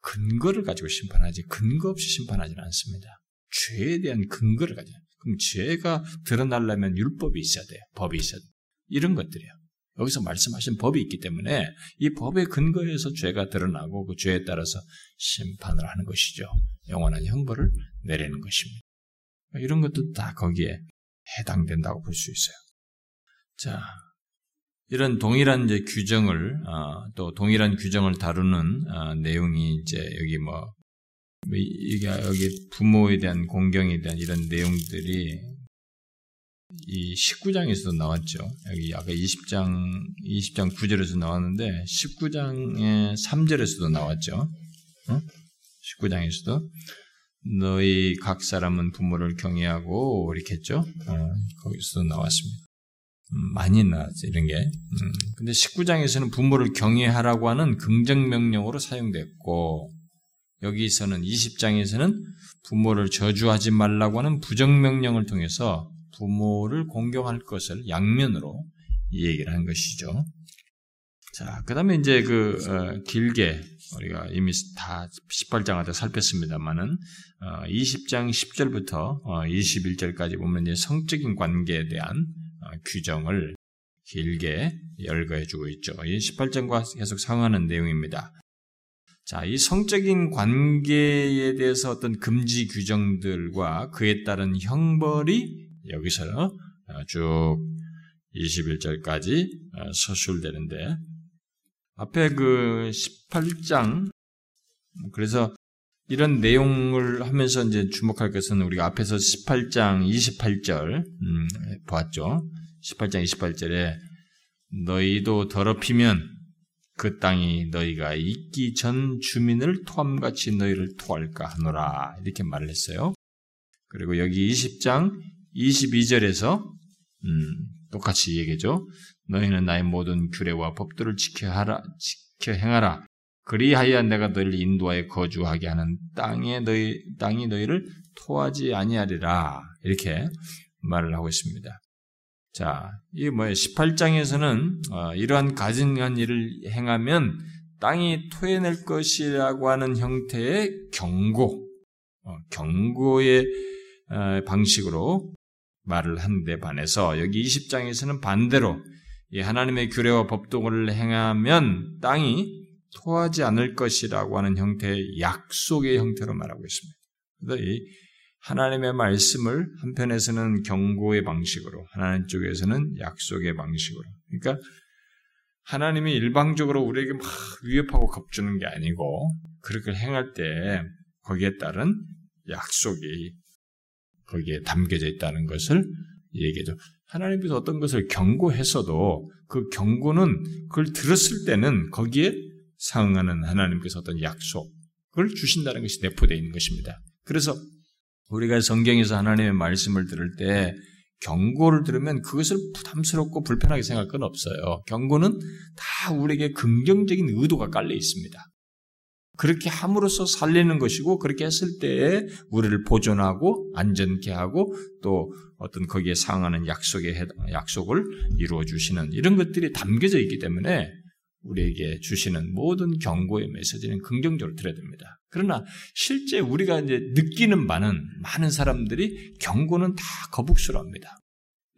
근거를 가지고 심판하지 근거 없이 심판하지는 않습니다. 죄에 대한 근거를 가지고 그럼 죄가 드러나려면 율법이 있어야 돼요. 법이 있어야 돼요. 이런 것들이에요. 여기서 말씀하신 법이 있기 때문에 이 법의 근거에서 죄가 드러나고 그 죄에 따라서 심판을 하는 것이죠. 영원한 형벌을 내리는 것입니다. 이런 것도 다 거기에 해당된다고 볼 수 있어요. 자, 이런 동일한 이제 규정을 어, 또 동일한 규정을 다루는 어, 내용이 이제 여기 뭐, 뭐 이게 여기 부모에 대한 공경에 대한 이런 내용들이 이 19장에서도 나왔죠. 여기 아까 20장 20장 9절에서 나왔는데 19장의 3절에서도 나왔죠. 어? 19장에서도 너희 각 사람은 부모를 경외하고 이렇게 했죠. 어, 거기서도 나왔습니다. 음, 많이 나왔죠, 이런 게. 음, 근데 19장에서는 부모를 경외하라고 하는 긍정 명령으로 사용됐고, 여기서는 20장에서는 부모를 저주하지 말라고 하는 부정 명령을 통해서 부모를 공경할 것을 양면으로 이 얘기를 한 것이죠. 자, 그 다음에 이제 그, 어, 길게, 우리가 이미 다 18장한테 살폈습니다만은, 어, 20장 10절부터 어, 21절까지 보면 이제 성적인 관계에 대한 어, 규정을 길게 열거해 주고 있죠. 이 18장과 계속 상하는 내용입니다. 자, 이 성적인 관계에 대해서 어떤 금지 규정들과 그에 따른 형벌이 여기서 어, 쭉 21절까지 어, 서술되는데 앞에 그 18장 그래서 이런 내용을 하면서 이제 주목할 것은 우리가 앞에서 18장 28절 음, 보았죠. 18장 28절에 너희도 더럽히면 그 땅이 너희가 있기 전 주민을 토함같이 너희를 토할까 하노라 이렇게 말을 했어요. 그리고 여기 20장 22절에서 음, 똑같이 얘기죠. 너희는 나의 모든 규례와 법들을 지켜 하라, 지켜 행하라. 그리하여 내가 너희를 인도하여 거주하게 하는 땅에 너희 땅이 너희를 토하지 아니하리라. 이렇게 말을 하고 있습니다. 자, 이 뭐예요? 18장에서는 어, 이러한 가증한 일을 행하면 땅이 토해낼 것이라고 하는 형태의 경고, 어, 경고의 어, 방식으로 말을 한 데 반해서 여기 20장에서는 반대로 하나님의 규례와 법도를 행하면 땅이 토하지 않을 것이라고 하는 형태의 약속의 형태로 말하고 있습니다. 그래서 이 하나님의 말씀을 한편에서는 경고의 방식으로, 하나님 쪽에서는 약속의 방식으로. 그러니까 하나님이 일방적으로 우리에게 막 위협하고 겁주는 게 아니고 그렇게 행할 때 거기에 따른 약속이 거기에 담겨져 있다는 것을 얘기해줘. 하나님께서 어떤 것을 경고했어도 그 경고는 그걸 들었을 때는 거기에 상응하는 하나님께서 어떤 약속을 주신다는 것이 내포되어 있는 것입니다. 그래서 우리가 성경에서 하나님의 말씀을 들을 때 경고를 들으면 그것을 부담스럽고 불편하게 생각할 건 없어요. 경고는 다 우리에게 긍정적인 의도가 깔려 있습니다. 그렇게 함으로써 살리는 것이고 그렇게 했을 때에 우리를 보존하고 안전케 하고 또 어떤 거기에 상하는 약속의 약속을 이루어 주시는 이런 것들이 담겨져 있기 때문에 우리에게 주시는 모든 경고의 메시지는 긍정적으로 들어야 됩니다. 그러나 실제 우리가 이제 느끼는 바는 많은 사람들이 경고는 다 거북스러워합니다.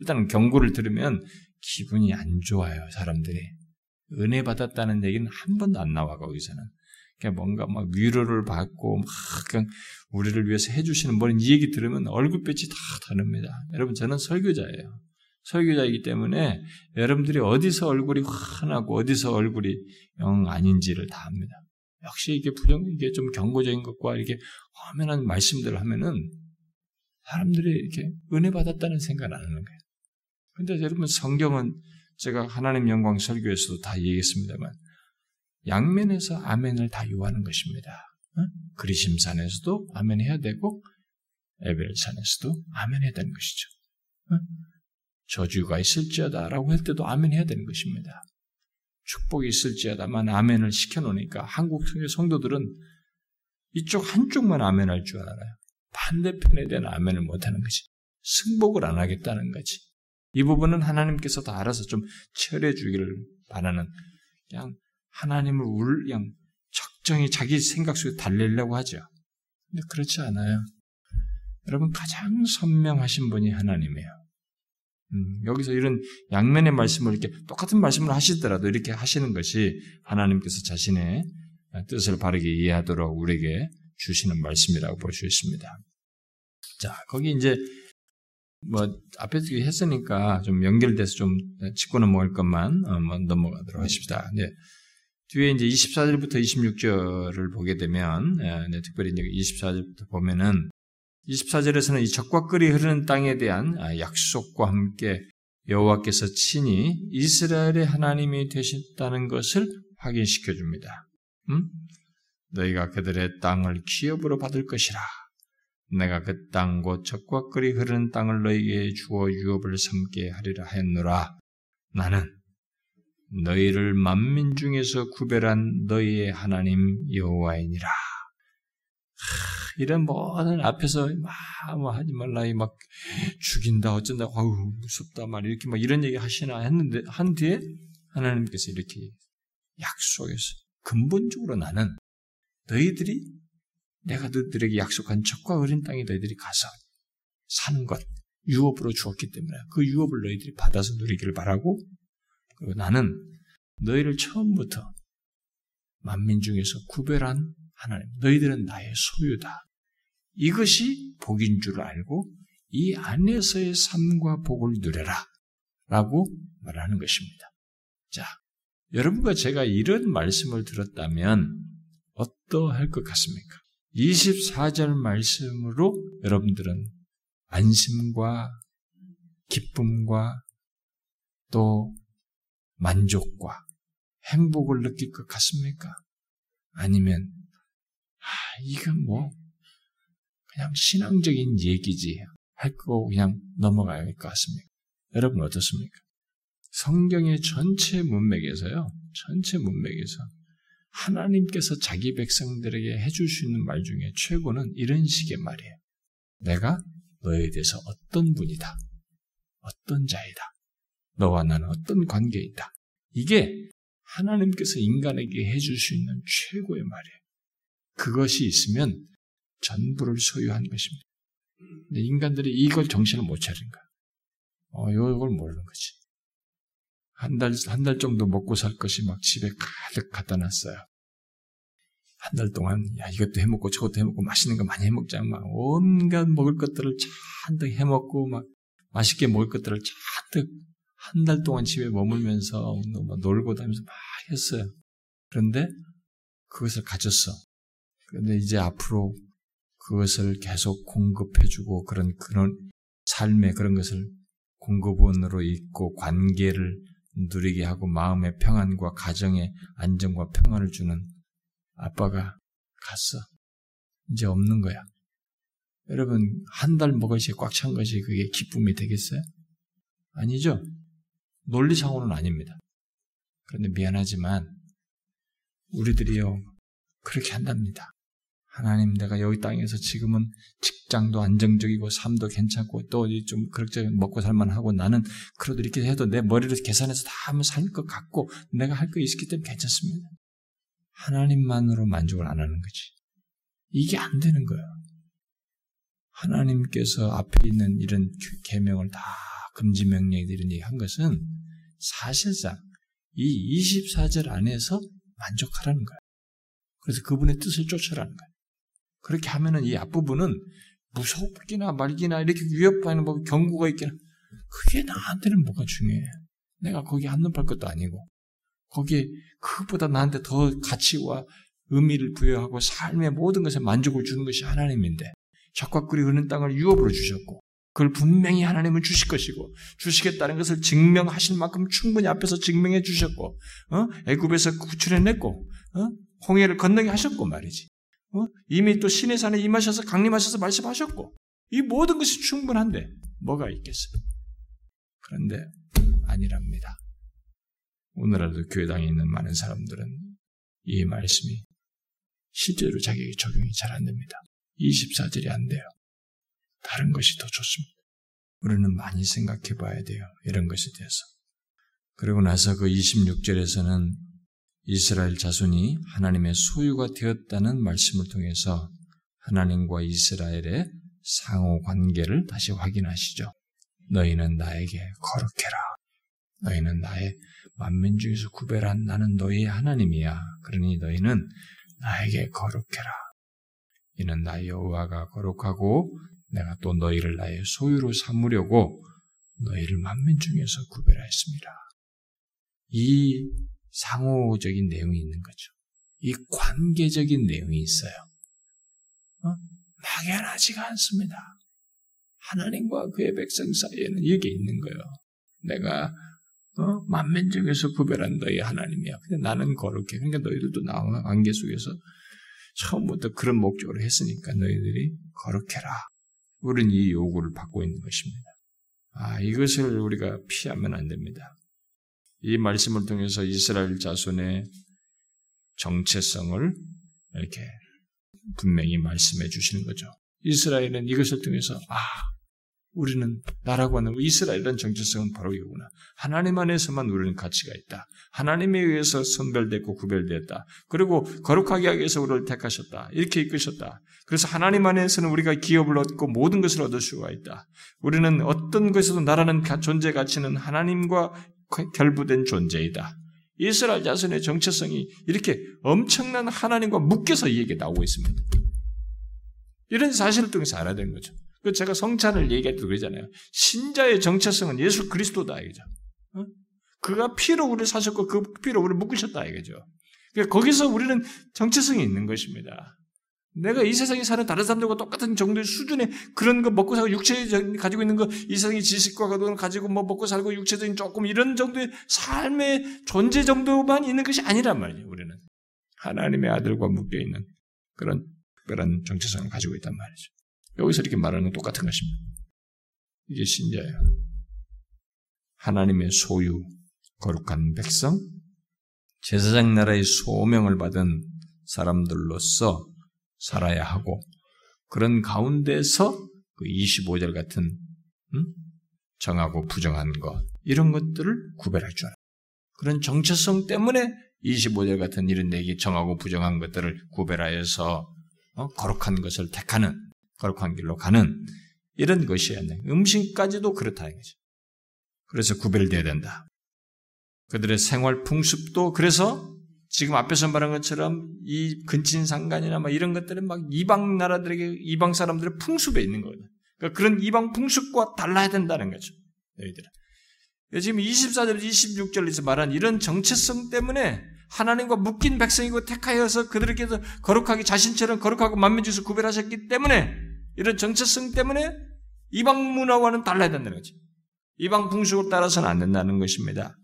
일단 경고를 들으면 기분이 안 좋아요, 사람들이. 은혜 받았다는 얘기는 한 번도 안 나와, 거기서는. 뭔가 막 위로를 받고 막 그냥 우리를 위해서 해주시는 뭐이 얘기 들으면 얼굴빛이 다 다릅니다. 여러분, 저는 설교자예요. 설교자이기 때문에 여러분들이 어디서 얼굴이 환하고 어디서 얼굴이 영 아닌지를 다 압니다. 역시 이게 부정, 이게 좀 경고적인 것과 이렇게 화면한 말씀들을 하면은 사람들이 이렇게 은혜 받았다는 생각을 안 하는 거예요. 근데 여러분 성경은 제가 하나님 영광 설교에서도 다 얘기했습니다만 양면에서 아멘을 다 요하는 것입니다. 어? 그리심산에서도 아멘 해야 되고 에벨산에서도 아멘 해야 되는 것이죠. 어? 저주가 있을지어다라고 할 때도 아멘 해야 되는 것입니다. 축복이 있을지어다만 아멘을 시켜놓으니까 한국 성도들은 이쪽 한쪽만 아멘 할 줄 알아요. 반대편에 대한 아멘을 못하는 거지. 승복을 안 하겠다는 거지. 이 부분은 하나님께서 도 알아서 좀 처리해 주기를 바라는 그냥 하나님을 울, 그냥 적정히 자기 생각 속에 달래려고 하죠. 근데 그렇지 않아요. 여러분 가장 선명하신 분이 하나님이에요. 음, 여기서 이런 양면의 말씀을 이렇게 똑같은 말씀을 하시더라도 이렇게 하시는 것이 하나님께서 자신의 뜻을 바르게 이해하도록 우리에게 주시는 말씀이라고 볼 수 있습니다. 자, 거기 이제 뭐 앞에서 했으니까 좀 연결돼서 좀 짚고 넘어갈 것만 어, 뭐 넘어가도록 하십시다. 네. 뒤에 이제 24절부터 26절을 보게 되면 예, 네, 특별히 이제 24절부터 보면은 24절에서는 이 적과 끓이 흐르는 땅에 대한 아, 약속과 함께 여호와께서 친히 이스라엘의 하나님이 되셨다는 것을 확인시켜 줍니다. 음? 너희가 그들의 땅을 기업으로 받을 것이라. 내가 그 땅 곧 적과 끓이 흐르는 땅을 너희에게 주어 유업을 삼게 하리라 했노라. 나는 너희를 만민 중에서 구별한 너희의 하나님 여호와이니라. 이런 모든 앞에서 막뭐 하지 말라 막 죽인다 어쩐다 아우 무섭다 말 이렇게 막 이런 얘기 하시나 했는데 한 뒤에 하나님께서 이렇게 약속해서 근본적으로 나는 너희들이 내가 너희들에게 약속한 적과 어린 땅에 너희들이 가서 사는 것 유업으로 주었기 때문에 그 유업을 너희들이 받아서 누리기를 바라고 그리고 나는 너희를 처음부터 만민 중에서 구별한 하나님, 너희들은 나의 소유다. 이것이 복인 줄 알고 이 안에서의 삶과 복을 누려라. 라고 말하는 것입니다. 자, 여러분과 제가 이런 말씀을 들었다면 어떠할 것 같습니까? 24절 말씀으로 여러분들은 안심과 기쁨과 또 만족과 행복을 느낄 것 같습니까? 아니면, 아, 이건 뭐, 그냥 신앙적인 얘기지. 할 거 그냥 넘어가야 할 것 같습니다. 여러분 어떻습니까? 성경의 전체 문맥에서요, 전체 문맥에서 하나님께서 자기 백성들에게 해줄 수 있는 말 중에 최고는 이런 식의 말이에요. 내가 너에 대해서 어떤 분이다. 어떤 자이다. 너와 나는 어떤 관계에 있다. 이게 하나님께서 인간에게 해줄 수 있는 최고의 말이에요. 그것이 있으면 전부를 소유한 것입니다. 근데 인간들이 이걸 정신을 못 차린 거야. 어, 이걸 모르는 거지. 한 달, 한 달 정도 먹고 살 것이 막 집에 가득 갖다 놨어요. 한 달 동안 야 이것도 해먹고 저것도 해먹고 맛있는 거 많이 해먹자 막 온갖 먹을 것들을 잔뜩 해먹고 막 맛있게 먹을 것들을 잔뜩 한 달 동안 집에 머물면서 놀고 다니면서 막 했어요. 그런데 그것을 가졌어. 그런데 이제 앞으로 그것을 계속 공급해주고 그런 그런 삶의 그런 것을 공급원으로 있고 관계를 누리게 하고 마음의 평안과 가정의 안정과 평안을 주는 아빠가 갔어. 이제 없는 거야. 여러분, 한 달 먹을 꽉찬 것이 그게 기쁨이 되겠어요? 아니죠? 논리상으로는 아닙니다. 그런데 미안하지만, 우리들이요, 그렇게 한답니다. 하나님, 내가 여기 땅에서 지금은 직장도 안정적이고 삶도 괜찮고 또 좀 그렇게 먹고 살만하고 나는 그래도 이렇게 해도 내 머리로 계산해서 다 하면 살 것 같고 내가 할 거 있기 때문에 괜찮습니다. 하나님만으로 만족을 안 하는 거지. 이게 안 되는 거예요. 하나님께서 앞에 있는 이런 계명을 다 금지 명령들 이런 얘기 한 것은 사실상 이 24절 안에서 만족하라는 거예요. 그래서 그분의 뜻을 쫓으라는 거예요. 그렇게 하면은 이 앞부분은 무섭기나 말기나 이렇게 위협하는 뭐 경고가 있기나 그게 나한테는 뭐가 중요해. 내가 거기 한눈 팔 것도 아니고 거기에 그것보다 나한테 더 가치와 의미를 부여하고 삶의 모든 것에 만족을 주는 것이 하나님인데 적과 꿀이 흐르는 땅을 유업으로 주셨고 그걸 분명히 하나님은 주실 것이고 주시겠다는 것을 증명하실 만큼 충분히 앞에서 증명해 주셨고 어? 애굽에서 구출해냈고 어? 홍해를 건너게 하셨고 말이지 어? 이미 또 신의 산에 임하셔서 강림하셔서 말씀하셨고 이 모든 것이 충분한데 뭐가 있겠어요? 그런데 아니랍니다. 오늘날도 교회당에 있는 많은 사람들은 이 말씀이 실제로 자기에게 적용이 잘 안 됩니다. 24절이 안 돼요. 다른 것이 더 좋습니다. 우리는 많이 생각해 봐야 돼요. 이런 것에 대해서. 그리고 나서 그 26절에서는 이스라엘 자손이 하나님의 소유가 되었다는 말씀을 통해서 하나님과 이스라엘의 상호 관계를 다시 확인하시죠. 너희는 나에게 거룩해라. 너희는 나의 만민 중에서 구별한 나는 너희의 하나님이야. 그러니 너희는 나에게 거룩해라. 이는 나의 여호와가 거룩하고 내가 또 너희를 나의 소유로 삼으려고 너희를 만민 중에서 구별하였습니다. 이 상호적인 내용이 있는 거죠. 이 관계적인 내용이 있어요. 어? 막연하지가 않습니다. 하나님과 그의 백성 사이에는 이게 있는 거예요. 내가 어? 만면 중에서 구별한 너희 하나님이야. 근데 나는 거룩해. 그러니까 너희들도 나와 관계 속에서 처음부터 그런 목적으로 했으니까 너희들이 거룩해라. 우리는 이 요구를 받고 있는 것입니다. 아, 이것을 우리가 피하면 안 됩니다. 이 말씀을 통해서 이스라엘 자손의 정체성을 이렇게 분명히 말씀해 주시는 거죠. 이스라엘은 이것을 통해서 아 우리는 나라고 하는 이스라엘이라는 정체성은 바로 이거구나. 하나님 안에서만 우리는 가치가 있다. 하나님에 의해서 선별됐고 구별되었다. 그리고 거룩하게 하기 위해서 우리를 택하셨다. 이렇게 이끄셨다. 그래서 하나님 안에서는 우리가 기업을 얻고 모든 것을 얻을 수가 있다. 우리는 어떤 것에도 나라는 존재 가치는 하나님과 결부된 존재이다. 이스라엘 자손의 정체성이 이렇게 엄청난 하나님과 묶여서 이 얘기가 나오고 있습니다. 이런 사실을 통해서 알아야 되는 거죠. 그 제가 성찬을 얘기할 때도 그러잖아요. 신자의 정체성은 예수 그리스도다 이거죠. 어? 그가 피로 우리를 사셨고 그 피로 우리를 묶으셨다 이거죠. 그러니까 거기서 우리는 정체성이 있는 것입니다. 내가 이 세상에 사는 다른 사람들과 똑같은 정도의 수준의 그런 거 먹고 살고 육체 가지고 있는 거 이 세상의 지식과 그걸 가지고 뭐 먹고 살고 육체적인 조금 이런 정도의 삶의 존재 정도만 있는 것이 아니란 말이에요. 우리는 하나님의 아들과 묶여 있는 그런 특별한 정체성을 가지고 있단 말이죠. 여기서 이렇게 말하는 건 똑같은 것입니다. 이게 신자예요. 하나님의 소유, 거룩한 백성, 제사장 나라의 소명을 받은 사람들로서 살아야 하고 그런 가운데서 그 25절 같은 음? 정하고 부정한 것 이런 것들을 구별할 줄 알아요. 그런 정체성 때문에 25절 같은 이런 얘기 정하고 부정한 것들을 구별하여서 어? 거룩한 것을 택하는 거룩한 길로 가는 이런 돼. 음식까지도 그렇다 이거죠. 그래서 구별돼야 된다. 그들의 생활 풍습도 그래서 지금 앞에서 말한 것처럼 이 근친 상간이나 막 이런 것들은 막 이방 나라들에게 이방 사람들의 풍습에 있는 거거든. 그러니까 그런 이방 풍습과 달라야 된다는 거죠. 너희들은. 지금 24절, 26절에서 말한 이런 정체성 때문에 하나님과 묶인 백성이고 택하여서 그들에게서 거룩하게 자신처럼 거룩하고 만면주서 구별하셨기 때문에 이런 정체성 때문에 이방 문화와는 달라야 된다는 거죠. 이방 풍습을 따라서는 안 된다는 것입니다.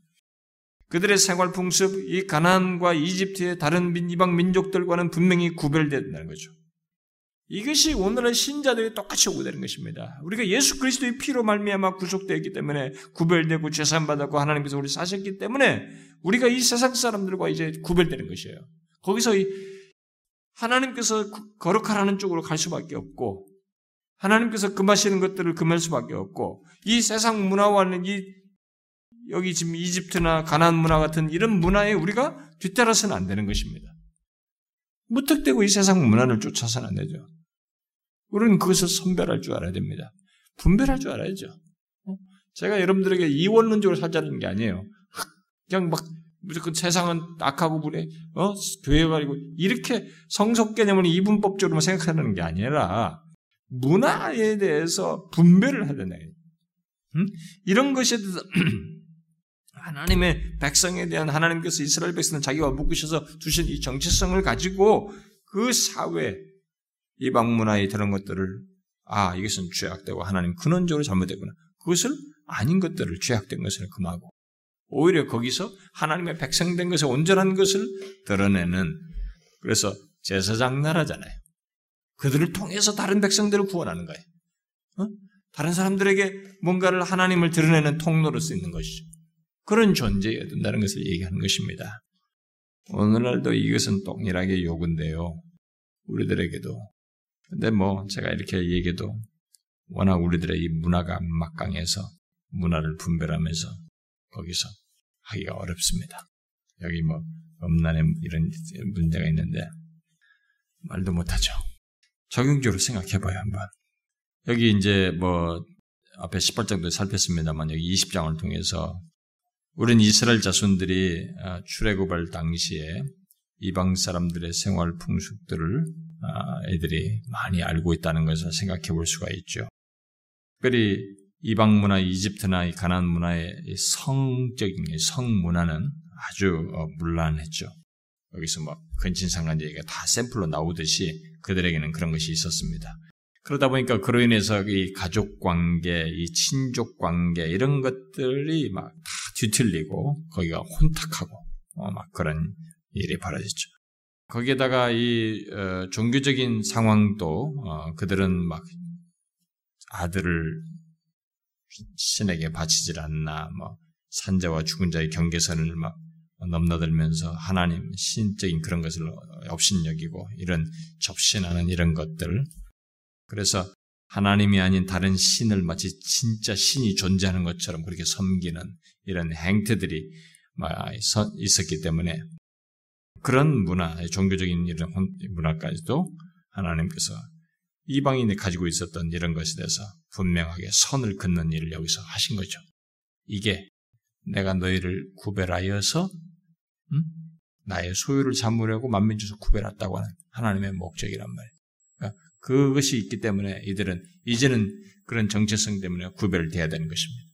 그들의 생활 풍습, 이 가나안과 이집트의 다른 민, 이방 민족들과는 분명히 구별된다는 거죠. 이것이 오늘의 신자들이 똑같이 오게 되는 것입니다. 우리가 예수 그리스도의 피로 말미암아 구속되었기 때문에 구별되고 죄산받았고 하나님께서 우리 사셨기 때문에 우리가 이 세상 사람들과 이제 구별되는 것이에요. 거기서 하나님께서 거룩하라는 쪽으로 갈 수밖에 없고 하나님께서 금하시는 것들을 금할 수밖에 없고 이 세상 문화와는 이 여기 지금 이집트나 가나안 문화 같은 이런 문화에 우리가 뒤따라서는 안 되는 것입니다. 무턱대고 이 세상 문화를 쫓아서는 안 되죠. 우리는 그것을 선별할 줄 알아야 됩니다. 분별할 줄 알아야죠. 어? 제가 여러분들에게 이원론적으로 살자는 게 아니에요. 그냥 막 무조건 세상은 악하고 불에 어? 교회가 아니고 이렇게 성속 개념을 이분법적으로 생각하는 게 아니라 문화에 대해서 분별을 되네. 음? 이런 것에 대해서 하나님의 백성에 대한 하나님께서 이스라엘 백성은 자기와 묶으셔서 주신 이 정체성을 가지고 그 사회, 이방 문화에 그런 것들을 아 이것은 죄악되고 하나님 근원적으로 잘못되구나. 그것을 아닌 것들을 죄악된 것을 금하고 오히려 거기서 하나님의 백성된 것에 온전한 것을 드러내는 그래서 제사장 나라잖아요. 그들을 통해서 다른 백성들을 구원하는 거예요. 어? 다른 사람들에게 뭔가를 하나님을 드러내는 통로로 쓰이는 것이죠. 그런 존재여야 된다는 것을 얘기하는 것입니다. 오늘날도 이것은 동일하게 요구인데요. 우리들에게도. 근데 뭐 제가 이렇게 얘기해도 워낙 우리들의 이 문화가 막강해서 문화를 분별하면서 거기서 하기가 어렵습니다. 여기 뭐 음란의 이런 문제가 있는데 말도 못하죠. 적용적으로 생각해봐요 한번. 여기 이제 뭐 앞에 18장도 살폈습니다만 여기 20장을 통해서 우리는 이스라엘 자손들이 아, 출애굽할 당시에 이방 사람들의 생활 풍습들을 아, 애들이 많이 알고 있다는 것을 생각해 볼 수가 있죠. 특별히 이방 문화, 이집트나 가난 문화의 성적인 성 문화는 아주 어, 문란했죠. 여기서 뭐 근친상간 얘기가 다 샘플로 나오듯이 그들에게는 그런 것이 있었습니다. 그러다 보니까 그로 인해서 이 가족 관계, 이 친족 관계 이런 것들이 막 다 뒤틀리고 거기가 혼탁하고 어, 막 그런 일이 벌어졌죠. 거기에다가 이 어, 종교적인 상황도 어, 그들은 막 아들을 신에게 바치질 않나, 뭐 산자와 죽은 자의 경계선을 막 넘나들면서 하나님 신적인 그런 것을 업신여기고 이런 접신하는 이런 것들 그래서 하나님이 아닌 다른 신을 마치 진짜 신이 존재하는 것처럼 그렇게 섬기는 이런 행태들이 있었기 때문에 그런 문화, 종교적인 이런 문화까지도 하나님께서 이방인이 가지고 있었던 이런 것에 대해서 분명하게 선을 긋는 일을 여기서 하신 거죠. 이게 내가 너희를 구별하여서 음? 나의 소유를 잡으려고 만민주서 구별했다고 하는 하나님의 목적이란 말이에요. 그것이 있기 때문에 이들은 이제는 그런 정체성 때문에 구별돼야 되는 것입니다.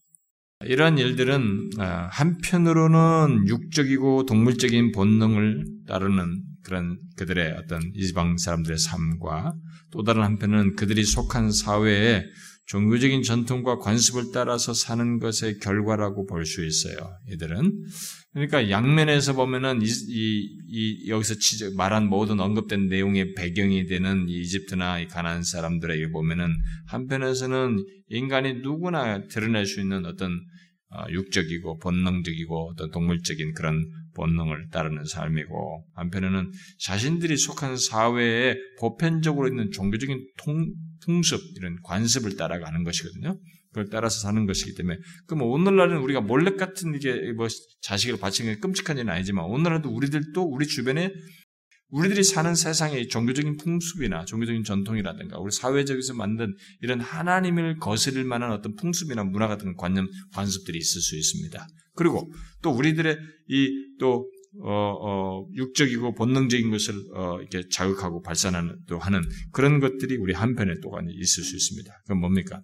이러한 일들은 아, 한편으로는 육적이고 동물적인 본능을 따르는 그런 그들의 어떤 이방 사람들의 삶과 또 다른 한편은 그들이 속한 사회에 종교적인 전통과 관습을 따라서 사는 것의 결과라고 볼 수 있어요. 이들은 그러니까 양면에서 보면은 이, 이, 이 여기서 말한 모든 언급된 내용의 배경이 되는 이집트나 이 가나안 사람들에게 보면은 한편에서는 인간이 누구나 드러낼 수 있는 어떤 어, 육적이고 본능적이고 어떤 동물적인 그런 본능을 따르는 삶이고 한편에는 자신들이 속한 사회에 보편적으로 있는 종교적인 통, 풍습 이런 관습을 따라가는 것이거든요. 그걸 따라서 사는 것이기 때문에 그럼 오늘날은 우리가 몰래 같은 이게 뭐 자식을 바치는 게 끔찍한 일은 아니지만 오늘날도 우리들도 우리 주변에 우리들이 사는 세상의 종교적인 풍습이나 종교적인 전통이라든가 우리 사회적에서 만든 이런 하나님을 거스릴 만한 어떤 풍습이나 문화 같은 관념 관습들이 있을 수 있습니다. 그리고 또 우리들의 이또 어, 어, 육적이고 본능적인 것을 어, 이렇게 자극하고 발산하는 또 하는 그런 것들이 우리 한편에 또 있을 수 있습니다. 그건 뭡니까?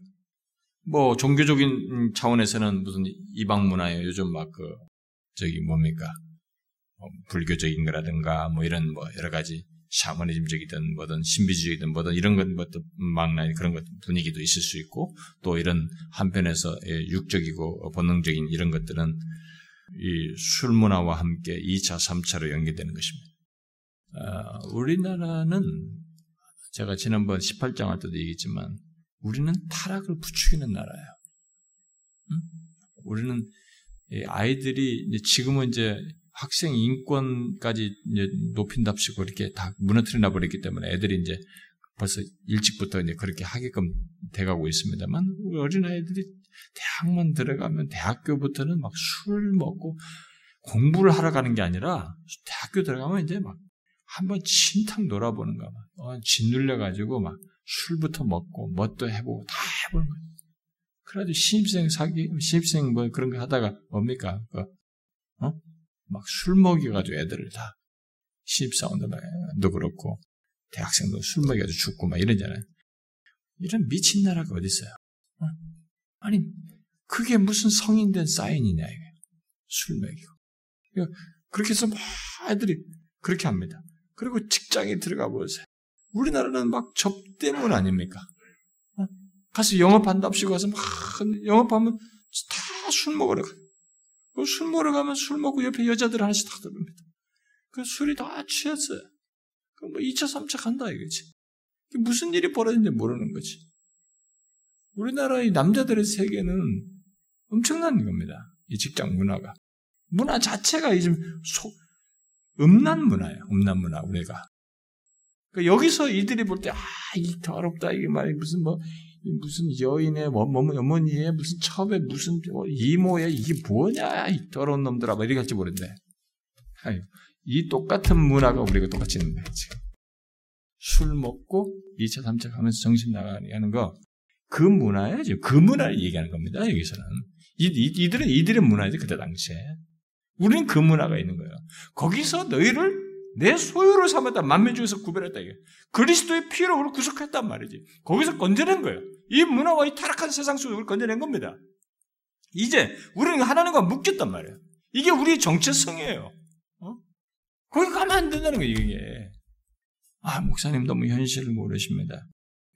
뭐 종교적인 차원에서는 무슨 이방 문화에 요즘 막 그 저기 뭡니까 뭐 불교적인 거라든가 뭐 이런 뭐 여러 가지 샤머니즘적이든 뭐든 신비주의든 뭐든 이런 것도 막나 그런 것 분위기도 있을 수 있고 또 이런 한편에서 예, 육적이고 본능적인 이런 것들은 이 술 문화와 함께 2차, 3차로 연계되는 것입니다. 아, 우리나라는 제가 지난번 18장 할 때도 얘기했지만 우리는 타락을 부추기는 나라예요. 응? 우리는 아이들이 지금은 이제 학생 인권까지 이제 높인답시고 이렇게 다 무너뜨려 버렸기 때문에 애들이 이제 벌써 일찍부터 이제 그렇게 하게끔 돼가고 있습니다만 우리 어린아이들이 대학만 들어가면 대학교부터는 막 술 먹고 공부를 하러 가는 게 아니라 대학교 들어가면 이제 막 한번 침탕 놀아보는 거, 어, 짓눌려가지고 막 술부터 먹고 뭣도 해보고 다 해보는 거예요. 그래도 신입생 사기, 신입생 뭐 그런 거 하다가 뭡니까? 그, 어? 막 술 먹여가지고 애들을 다 신입사원도 그렇고 대학생도 술 먹여가지고 죽고 막 이러잖아요. 이런 미친 나라가 어디 있어요? 어? 아니 그게 무슨 성인된 사인이냐 이게 술 먹이고 그렇게 해서 막 애들이 그렇게 합니다. 그리고 직장에 들어가 보세요. 우리나라는 막 접대문 아닙니까? 어? 가서 영업한답시고 가서 막 영업하면 다 술 먹으러 가. 술 먹으러 가면 술 먹고 옆에 여자들 하나씩 다 들어옵니다. 그 술이 다 취했어요. 그뭐 2차, 3차 간다 이거지. 무슨 일이 벌어진지 모르는 거지. 우리나라의 남자들의 세계는 엄청난 겁니다. 이 직장 문화가. 문화 자체가 속, 음란 문화예요. 음란 문화, 우리가. 그러니까 여기서 이들이 볼 때, 아, 이 더럽다. 이게 말이 무슨 뭐, 무슨 여인의 뭐, 뭐, 어머니의 무슨 첩의 무슨 뭐 이모의 이게 뭐냐. 이 더러운 놈들아. 뭐 이렇게 할지 모르는데. 이 똑같은 문화가 우리가 똑같이 있는 거예요, 지금. 술 먹고 2차, 3차 가면서 정신 나가게 하는 거, 그 문화예요. 그 문화를 얘기하는 겁니다, 여기서는. 이, 이, 들은 이들의 문화지, 그때 당시에. 우리는 그 문화가 있는 거예요. 거기서 너희를 내 소유로 삼았다. 만민 중에서 구별했다. 이게. 그리스도의 피로 우리를 구속했단 말이지. 거기서 건져낸 거예요. 이 문화와 이 타락한 세상 속에서 우리를 건져낸 겁니다. 이제 우리는 하나님과 묶였단 말이에요. 이게 우리의 정체성이에요. 어? 거기 가면 안 된다는 거예요, 이게. 아, 목사님 너무 현실을 모르십니다.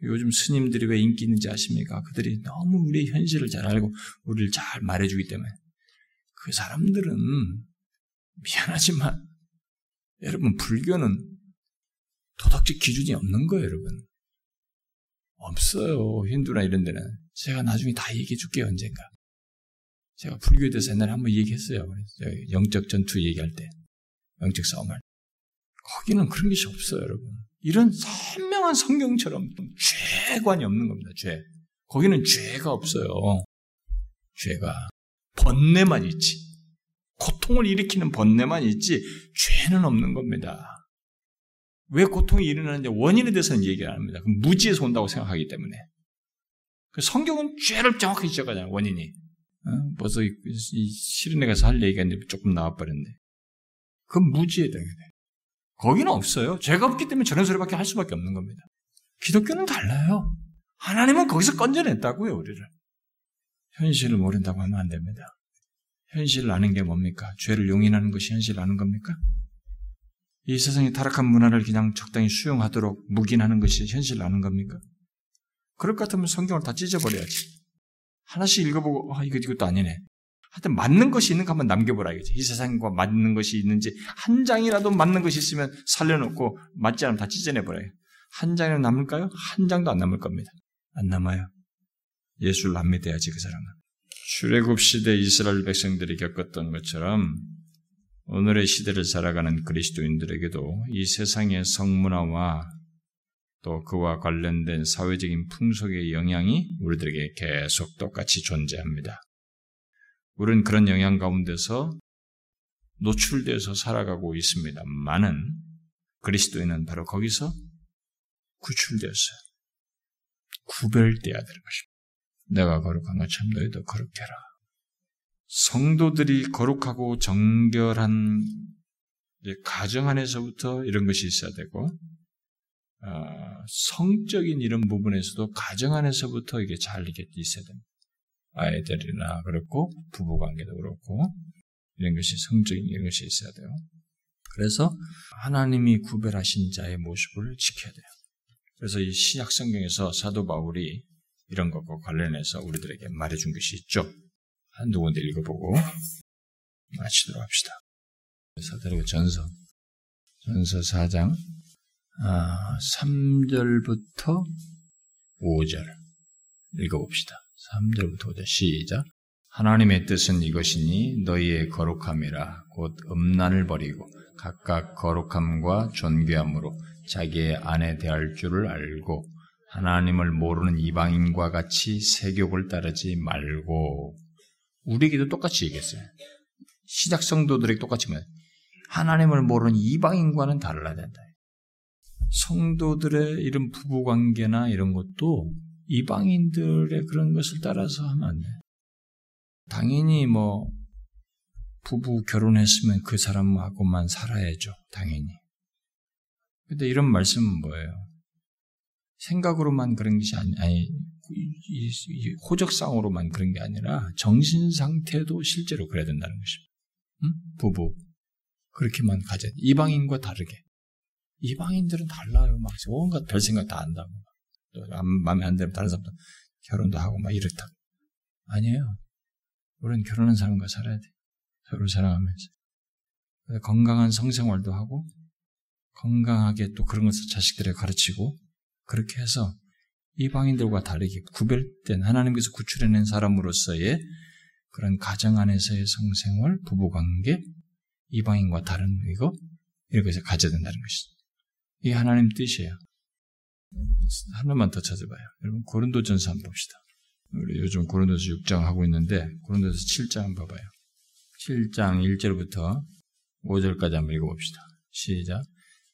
요즘 스님들이 왜 인기 있는지 아십니까? 그들이 너무 우리의 현실을 잘 알고 우리를 잘 말해주기 때문에. 그 사람들은 미안하지만 여러분, 불교는 도덕적 기준이 없는 거예요, 여러분. 없어요. 힌두나 이런 데는. 제가 나중에 다 얘기해 줄게요, 언젠가. 제가 불교에 대해서 옛날에 한번 얘기했어요. 영적 전투 얘기할 때. 영적 싸움할 때. 거기는 그런 것이 없어요, 여러분. 이런 선명한 성경처럼 죄관이 없는 겁니다, 죄. 거기는 죄가 없어요. 죄가. 번뇌만 있지. 고통을 일으키는 번뇌만 있지 죄는 없는 겁니다. 왜 고통이 일어나는지 원인에 대해서는 얘기 안 합니다. 무지에서 온다고 생각하기 때문에. 그 성경은 죄를 정확히 지적하잖아요, 원인이. 어? 벌써 이, 이 실은에 가서 할 얘기가 있는데 조금 나와버렸네. 그건 무지에 대해. 거기는 없어요. 죄가 없기 때문에 저런 소리밖에 할 수밖에 없는 겁니다. 기독교는 달라요. 하나님은 거기서 건져냈다고요, 우리를. 현실을 모른다고 하면 안 됩니다. 현실을 아는 게 뭡니까? 죄를 용인하는 것이 현실을 아는 겁니까? 이 세상의 타락한 문화를 그냥 적당히 수용하도록 묵인하는 것이 현실을 아는 겁니까? 그럴 것 같으면 성경을 다 찢어버려야지. 하나씩 읽어보고, 아, 이거, 이것도 아니네. 하여튼 맞는 것이 있는 거 한번 남겨보라 이거지. 이 세상과 맞는 것이 있는지 한 장이라도 맞는 것이 있으면 살려놓고 맞지 않으면 다 찢어내버려요. 한 장이라도 남을까요? 한 장도 안 남을 겁니다. 안 남아요. 예수를 안 믿어야지 그 사람은. 출애굽 시대 이스라엘 백성들이 겪었던 것처럼 오늘의 시대를 살아가는 그리스도인들에게도 이 세상의 성문화와 또 그와 관련된 사회적인 풍속의 영향이 우리들에게 계속 똑같이 존재합니다. 우리는 그런 영향 가운데서 노출돼서 살아가고 있습니다. 많은 그리스도인은 바로 거기서 구출되었어요. 구별돼야 되는 것입니다. 내가 거룩한 것처럼 너희도 거룩해라. 성도들이 거룩하고 정결한 가정 안에서부터 이런 것이 있어야 되고 어, 성적인 이런 부분에서도 가정 안에서부터 이게 잘 이게 있어야 됩니다. 아이들이나 그렇고 부부 관계도 그렇고 이런 것이 성적인 이런 것이 있어야 돼요. 그래서 하나님이 구별하신 자의 모습을 지켜야 돼요. 그래서 이 신약 성경에서 사도 바울이 이런 것과 관련해서 우리들에게 말해준 것이 있죠. 한두 군데 읽어보고 마치도록 합시다. 사도의 전서, 전서 4장 아, 3절부터 5절 읽어봅시다. 3절부터 5절 시작. 하나님의 뜻은 이것이니 너희의 거룩함이라 곧 음란을 버리고 각각 거룩함과 존귀함으로 자기의 아내 대할 줄을 알고 하나님을 모르는 이방인과 같이 세욕을 따르지 말고 우리에게도 똑같이 얘기했어요. 시작 성도들에게 똑같이 말 하나님을 모르는 이방인과는 달라야 된다. 성도들의 이런 부부 관계나 이런 것도 이방인들의 그런 것을 따라서 하면 안 돼. 당연히 뭐 부부 결혼했으면 그 사람하고만 살아야죠. 당연히. 근데 이런 말씀은 뭐예요? 생각으로만 그런 것이 아니, 아니 호적상으로만 그런 게 아니라 정신 상태도 실제로 그래야 된다는 것입니다. 응? 부부 그렇게만 가져. 이방인과 다르게. 이방인들은 달라요. 막 온갖 별 생각 다 한다고. 또 마음에 안 들면 다른 사람도 결혼도 하고 막 이렇다. 아니에요. 우리는 결혼한 사람과 살아야 돼. 서로 사랑하면서. 건강한 성생활도 하고, 건강하게 또 그런 것을 자식들에 가르치고, 그렇게 해서 이방인들과 다르게 구별된 하나님께서 구출해낸 사람으로서의 그런 가정 안에서의 성생활, 부부관계, 이방인과 다른 이거, 이렇게 해서 가져야 된다는 것이죠. 이게 하나님 뜻이에요. 하나만 더 찾아봐요. 여러분, 고린도전서 한번 봅시다. 우리 요즘 고린도서 6장 하고 있는데, 고린도서 7장 한번 봐봐요. 7장 1절부터 5절까지 한번 읽어봅시다. 시작.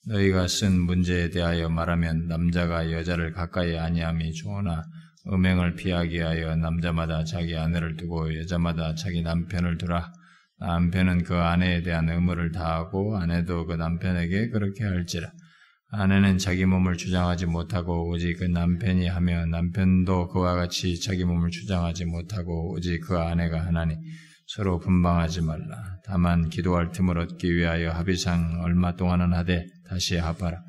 너희가 쓴 문제에 대하여 말하면 남자가 여자를 가까이 아니함이 좋으나 음행을 피하기 위하여 남자마다 자기 아내를 두고 여자마다 자기 남편을 두라. 남편은 그 아내에 대한 의무를 다하고 아내도 그 남편에게 그렇게 할지라. 아내는 자기 몸을 주장하지 못하고 오직 그 남편이 하며 남편도 그와 같이 자기 몸을 주장하지 못하고 오직 그 아내가 하나니 서로 분방하지 말라. 다만 기도할 틈을 얻기 위하여 합의상 얼마 동안은 하되 다시 합하라.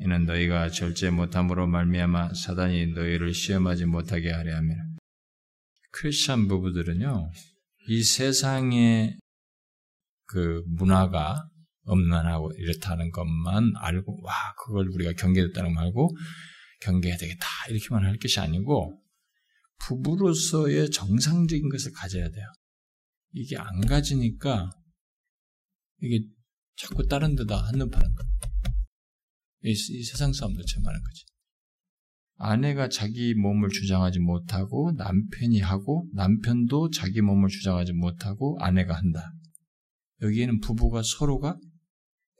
이는 너희가 절제 못함으로 말미암아 사단이 너희를 시험하지 못하게 하려 함이라. 크리스천 부부들은요, 이 세상의 그 문화가 엄난하고 이렇다는 것만 알고 와 그걸 우리가 경계했다는 말고 경계해야 되겠다 이렇게만 할 것이 아니고 부부로서의 정상적인 것을 가져야 돼요. 이게 안 가지니까 이게 자꾸 다른 데다 한눈 파는 거예요. 이, 이 세상 싸움도 참 많은 거지. 아내가 자기 몸을 주장하지 못하고 남편이 하고 남편도 자기 몸을 주장하지 못하고 아내가 한다. 여기에는 부부가 서로가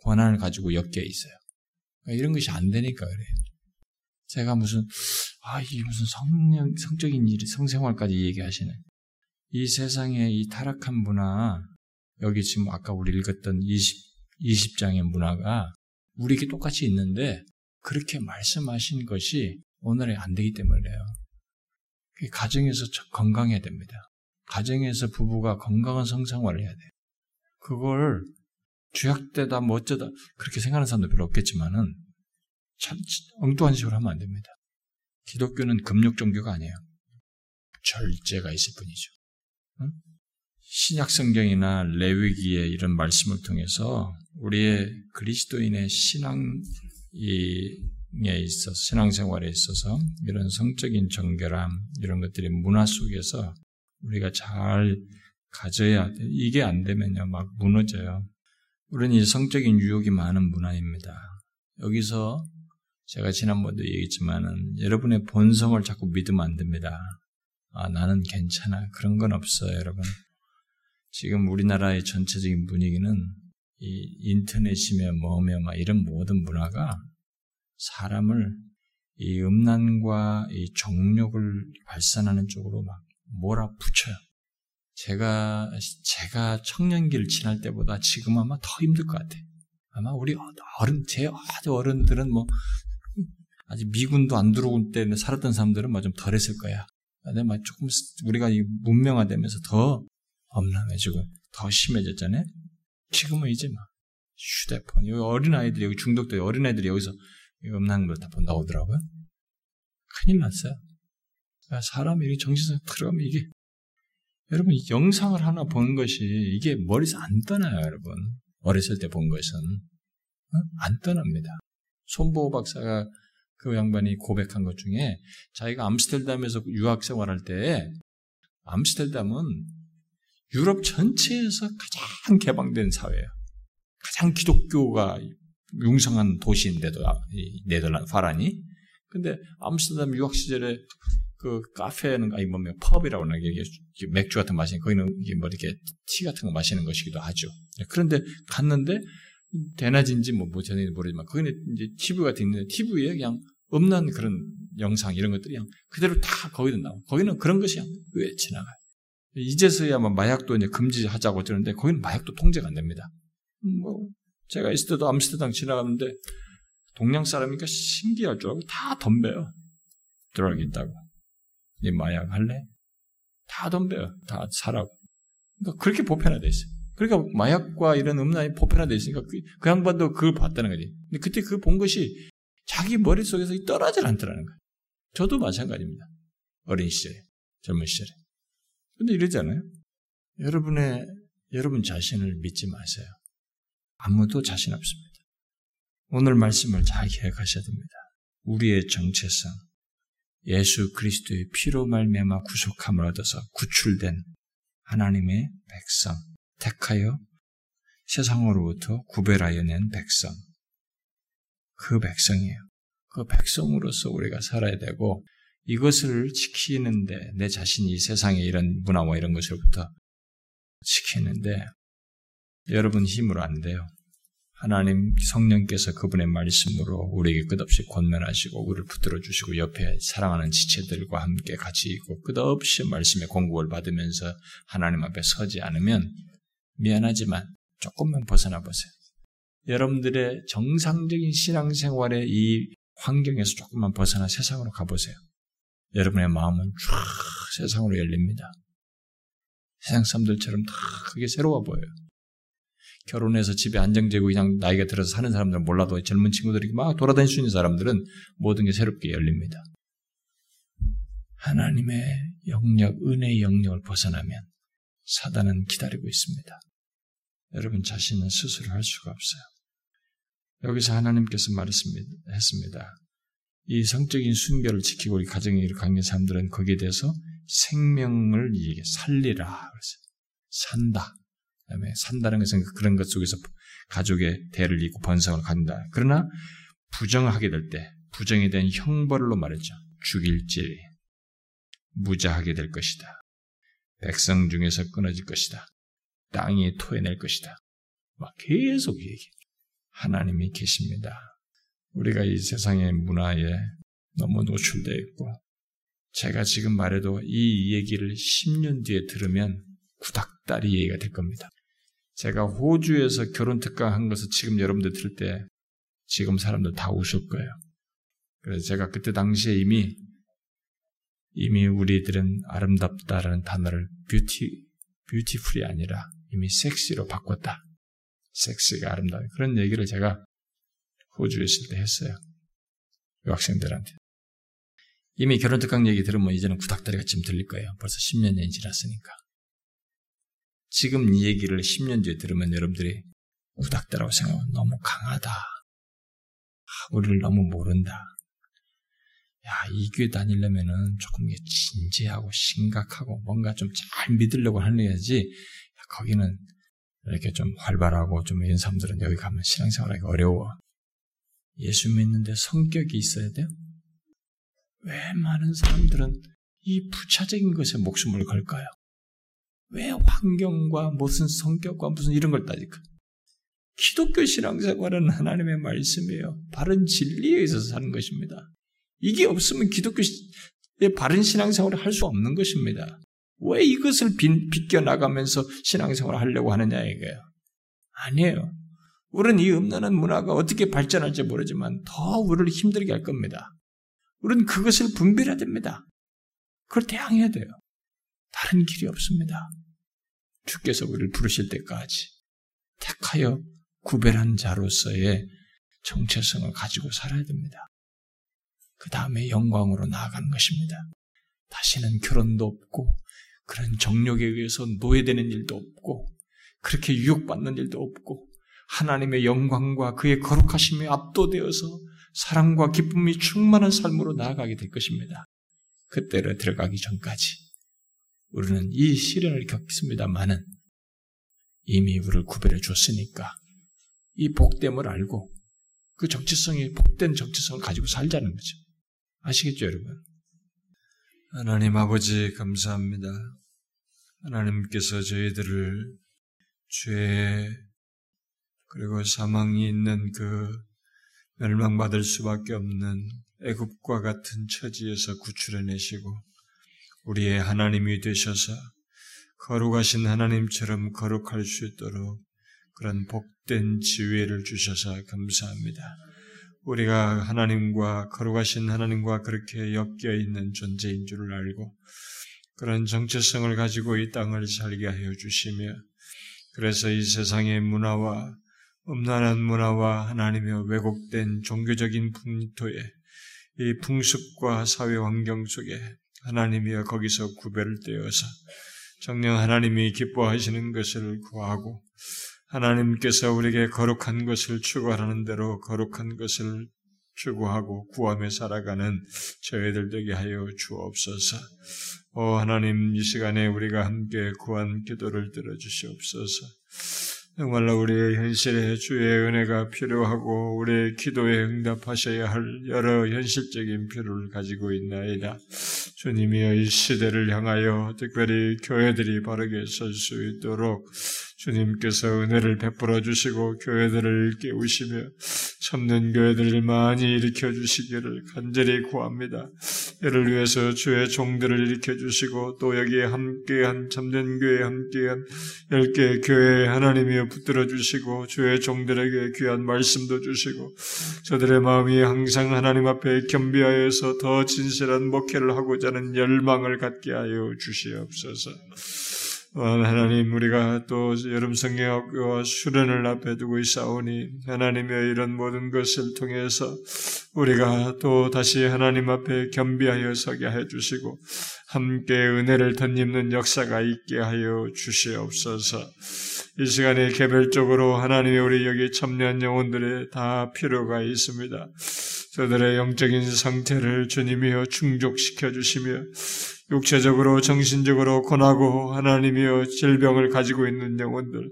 권한을 가지고 엮여 있어요. 그러니까 이런 것이 안 되니까 그래요. 제가 무슨 아 이게 무슨 성령 성적인 일 성생활까지 얘기하시네. 이 세상의 이 타락한 문화 여기 지금 아까 우리 읽었던 20 20장의 문화가 우리에게 똑같이 있는데 그렇게 말씀하신 것이 오늘에 안 되기 때문에요. 가정에서 건강해야 됩니다. 가정에서 부부가 건강한 성생활을 해야 돼요. 그걸 주약되다 뭐 어쩌다 그렇게 생각하는 사람도 별로 없겠지만은 참 엉뚱한 식으로 하면 안 됩니다. 기독교는 금욕 종교가 아니에요. 절제가 있을 뿐이죠. 응? 신약 성경이나 레위기의 이런 말씀을 통해서 우리의 그리스도인의 신앙에 있어서 신앙생활에 있어서 이런 성적인 정결함 이런 것들이 문화 속에서 우리가 잘 가져야 돼. 이게 안 되면요 막 무너져요. 우리는 이 성적인 유혹이 많은 문화입니다. 여기서 제가 지난번도 얘기했지만은 여러분의 본성을 자꾸 믿으면 안 됩니다. 아, 나는 괜찮아. 그런 건 없어요, 여러분. 지금 우리나라의 전체적인 분위기는 이 인터넷이며 뭐며 막 이런 모든 문화가 사람을 이 음란과 이 정욕을 발산하는 쪽으로 막 몰아붙여요. 제가, 제가 청년기를 지날 때보다 지금 아마 더 힘들 것 같아요. 아마 우리 어른, 제 어른들은 뭐, 아직 미군도 안 들어올 때는 살았던 사람들은 뭐 좀 덜했을 거야. 근데 막 조금 우리가 문명화되면서 더 엄람해지고 더 심해졌잖아요. 지금은 이제 막 휴대폰, 여기 어린아이들이, 여기 중독돼 어린아이들이 여기서 음란한 걸다 나오더라고요. 큰일 났어요. 사람이 이렇게 정신상 들어가면 이게, 여러분, 영상을 하나 본 것이 이게 머리에서 안 떠나요, 여러분. 어렸을 때 본 것은. 어? 안 떠납니다. 손보호 박사가 그 양반이 고백한 것 중에 자기가 암스텔담에서 유학 생활할 때 암스텔담은 유럽 전체에서 가장 개방된 사회예요. 가장 기독교가 융성한 도시인데도 네덜란드 파란이. 근데 암스테르담 유학 시절에 그 카페는 아니 뭐 펍이라고 하나 이게 맥주 같은 마시는 거기는 이게 뭐 이렇게 티 같은 거 마시는 것이기도 하죠. 그런데 갔는데 대낮인지 뭐, 뭐 전에 모르지만 거기는 이제 TV가 있는데 TV에 그냥 없는 그런 영상 이런 것들이 그냥 그대로 다 거기도 나와. 거기는 그런 것이 그냥 왜 지나가요. 이제서야 뭐 마약도 이제 금지하자고 그러는데 거기는 마약도 통제가 안 됩니다. 음, 뭐 제가 있을 때도 암스테르담 지나가는데 동양 사람이니까 신기할 줄 알고 다 덤벼요. 들어가겠다고. 이 마약 할래? 다 덤벼요. 다 사라고. 그러니까 그렇게 보편화돼 있어요. 그러니까 마약과 이런 음란이 보편화돼 있으니까 그, 그 양반도 그걸 봤다는 거지. 근데 그때 그 본 것이 자기 머릿속에서 떨어질 않더라는 거예요. 저도 마찬가지입니다. 어린 시절에, 젊은 시절에. 근데 이러지 않아요? 여러분의, 여러분 자신을 믿지 마세요. 아무도 자신 없습니다. 오늘 말씀을 잘 기억하셔야 됩니다. 우리의 정체성, 예수 그리스도의 피로 말미암아 구속함을 얻어서 구출된 하나님의 백성, 택하여 세상으로부터 구별하여 낸 백성, 그 백성이에요. 그 백성으로서 우리가 살아야 되고 이것을 지키는데 내 자신이 세상에 이런 문화와 이런 것으로부터 지키는데 여러분 힘으로 안 돼요. 하나님 성령께서 그분의 말씀으로 우리에게 끝없이 권면하시고 우리를 붙들어 주시고 옆에 사랑하는 지체들과 함께 같이 있고 끝없이 말씀의 공급을 받으면서 하나님 앞에 서지 않으면 미안하지만 조금만 벗어나 보세요. 여러분들의 정상적인 신앙생활의 이 환경에서 조금만 벗어나 세상으로 가보세요. 여러분의 마음은 쫙 세상으로 열립니다. 세상 사람들처럼 다 그게 새로워 보여요. 결혼해서 집에 안정되고 그냥 나이가 들어서 사는 사람들은 몰라도 젊은 친구들이 막 돌아다닐 수 있는 사람들은 모든 게 새롭게 열립니다. 하나님의 영역, 은혜의 영역을 벗어나면 사단은 기다리고 있습니다. 여러분 자신은 스스로 할 수가 없어요. 여기서 하나님께서 말했습니다. 이 성적인 순결을 지키고 우리 가정에 이렇게 사람들은 거기에 대해서 생명을 이게 살리라. 그래서 산다. 그다음에 산다는 것은 그런 것 속에서 가족의 대를 잇고 번성을 갖는다. 그러나 부정하게 될 때, 부정에 대한 형벌로 말했죠. 죽일지, 무자하게 될 것이다. 백성 중에서 끊어질 것이다. 땅이 토해낼 것이다. 막 계속 얘기. 하나님이 계십니다. 우리가 이 세상의 문화에 너무 노출되어 있고, 제가 지금 말해도 이 얘기를 10년 뒤에 들으면 구닥다리 얘기가 될 겁니다. 제가 호주에서 결혼 특강 한 것을 지금 여러분들 들을 때 지금 사람들 다 웃을 거예요. 그래서 제가 그때 당시에 이미 이미 우리들은 아름답다라는 단어를 뷰티 뷰티풀이 아니라 이미 섹시로 바꿨다. 섹스가 아름다워. 그런 얘기를 제가 호주에 있을 때 했어요. 유학생들한테. 이미 결혼 특강 얘기 들으면 이제는 구닥다리가 지금 들릴 거예요. 벌써 10년 이 지났으니까. 지금 이 얘기를 10년 뒤에 들으면 여러분들이 우닥다라고 생각하면 너무 강하다. 아, 우리를 너무 모른다. 야, 이 교회 다니려면은 조금 진지하고 심각하고 뭔가 좀 잘 믿으려고 하려야지. 거기는 이렇게 좀 활발하고 좀 이런 사람들은 여기 가면 신앙생활하기 어려워. 예수 믿는데 성격이 있어야 돼요? 왜 많은 사람들은 이 부차적인 것에 목숨을 걸까요? 왜 환경과 무슨 성격과 무슨 이런 걸 따질까? 기독교 신앙생활은 하나님의 말씀이에요. 바른 진리에 있어서 사는 것입니다. 이게 없으면 기독교의 바른 신앙생활을 할 수 없는 것입니다. 왜 이것을 빗겨 나가면서 신앙생활을 하려고 하느냐 이거예요. 아니에요. 우리는 이 음란한 문화가 어떻게 발전할지 모르지만 더 우리를 힘들게 할 겁니다. 우리는 그것을 분별해야 됩니다. 그걸 대항해야 돼요. 다른 길이 없습니다. 주께서 우리를 부르실 때까지 택하여 구별한 자로서의 정체성을 가지고 살아야 됩니다. 그 다음에 영광으로 나아가는 것입니다. 다시는 결혼도 없고, 그런 정력에 의해서 노예되는 일도 없고, 그렇게 유혹받는 일도 없고, 하나님의 영광과 그의 거룩하심에 압도되어서 사랑과 기쁨이 충만한 삶으로 나아가게 될 것입니다. 그때로 들어가기 전까지 우리는 이 시련을 겪습니다만은 이미 우리를 구별해 줬으니까 이 복됨을 알고 그 정체성이 복된 정체성을 가지고 살자는 거죠. 아시겠죠, 여러분? 하나님 아버지 감사합니다. 하나님께서 저희들을 죄 그리고 사망이 있는 그 멸망받을 수밖에 없는 애굽과 같은 처지에서 구출해내시고 우리의 하나님이 되셔서 거룩하신 하나님처럼 거룩할 수 있도록 그런 복된 지위를 주셔서 감사합니다. 우리가 하나님과 거룩하신 하나님과 그렇게 엮여 있는 존재인 줄을 알고 그런 정체성을 가지고 이 땅을 살게 하여 주시며 그래서 이 세상의 문화와 음란한 문화와 하나님의 왜곡된 종교적인 풍토에 이 풍습과 사회 환경 속에 하나님이여 거기서 구별되어서 정녕 하나님이 기뻐하시는 것을 구하고 하나님께서 우리에게 거룩한 것을 추구하는 대로 거룩한 것을 추구하고 구하며 살아가는 저희들 되게 하여 주옵소서. 오 하나님 이 시간에 우리가 함께 구한 기도를 들어주시옵소서. 정말로 우리의 현실에 주의 은혜가 필요하고 우리의 기도에 응답하셔야 할 여러 현실적인 필요를 가지고 있나이다. 주님이여 이 시대를 향하여 특별히 교회들이 바르게 설 수 있도록 주님께서 은혜를 베풀어 주시고 교회들을 깨우시며 참는 교회들을 많이 일으켜 주시기를 간절히 구합니다. 이를 위해서 주의 종들을 일으켜 주시고 또 여기에 함께한 참된 교회에 함께한 열 개 교회에 하나님이 붙들어 주시고 주의 종들에게 귀한 말씀도 주시고 저들의 마음이 항상 하나님 앞에 겸비하여서 더 진실한 목회를 하고자 하는 열망을 갖게 하여 주시옵소서. 하나님 우리가 또 여름 성경과 수련을 앞에 두고 있사오니 하나님의 이런 모든 것을 통해서 우리가 또 다시 하나님 앞에 겸비하여 서게 해 주시고 함께 은혜를 덧입는 역사가 있게 하여 주시옵소서. 이 시간에 개별적으로 하나님의 우리 여기 참여한 영혼들의 다 필요가 있습니다. 저들의 영적인 상태를 주님이여 충족시켜 주시며 육체적으로 정신적으로 고나고 하나님이여 질병을 가지고 있는 영혼들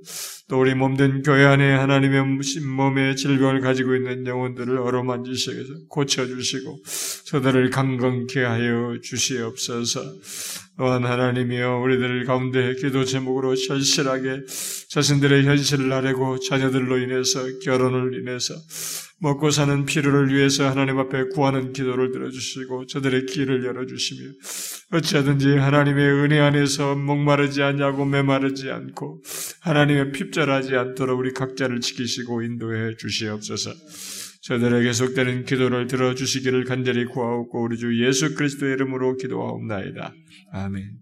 또 우리 몸된 교회 안에 하나님의 몸의 질병을 가지고 있는 영혼들을 어루만지셔서 고쳐주시고 저들을 강건케 하여 주시옵소서. 또한 하나님이여 우리들 가운데 기도 제목으로 절실하게 자신들의 현실을 아뢰고 자녀들로 인해서 결혼을 인해서 먹고 사는 필요를 위해서 하나님 앞에 구하는 기도를 들어주시고 저들의 길을 열어주시며 어찌하든지 하나님의 은혜 안에서 목마르지 않냐고 메마르지 않고 하나님의 핍절하지 않도록 우리 각자를 지키시고 인도해 주시옵소서. 저들의 계속되는 기도를 들어주시기를 간절히 구하옵고 우리 주 예수 그리스도의 이름으로 기도하옵나이다. 아멘.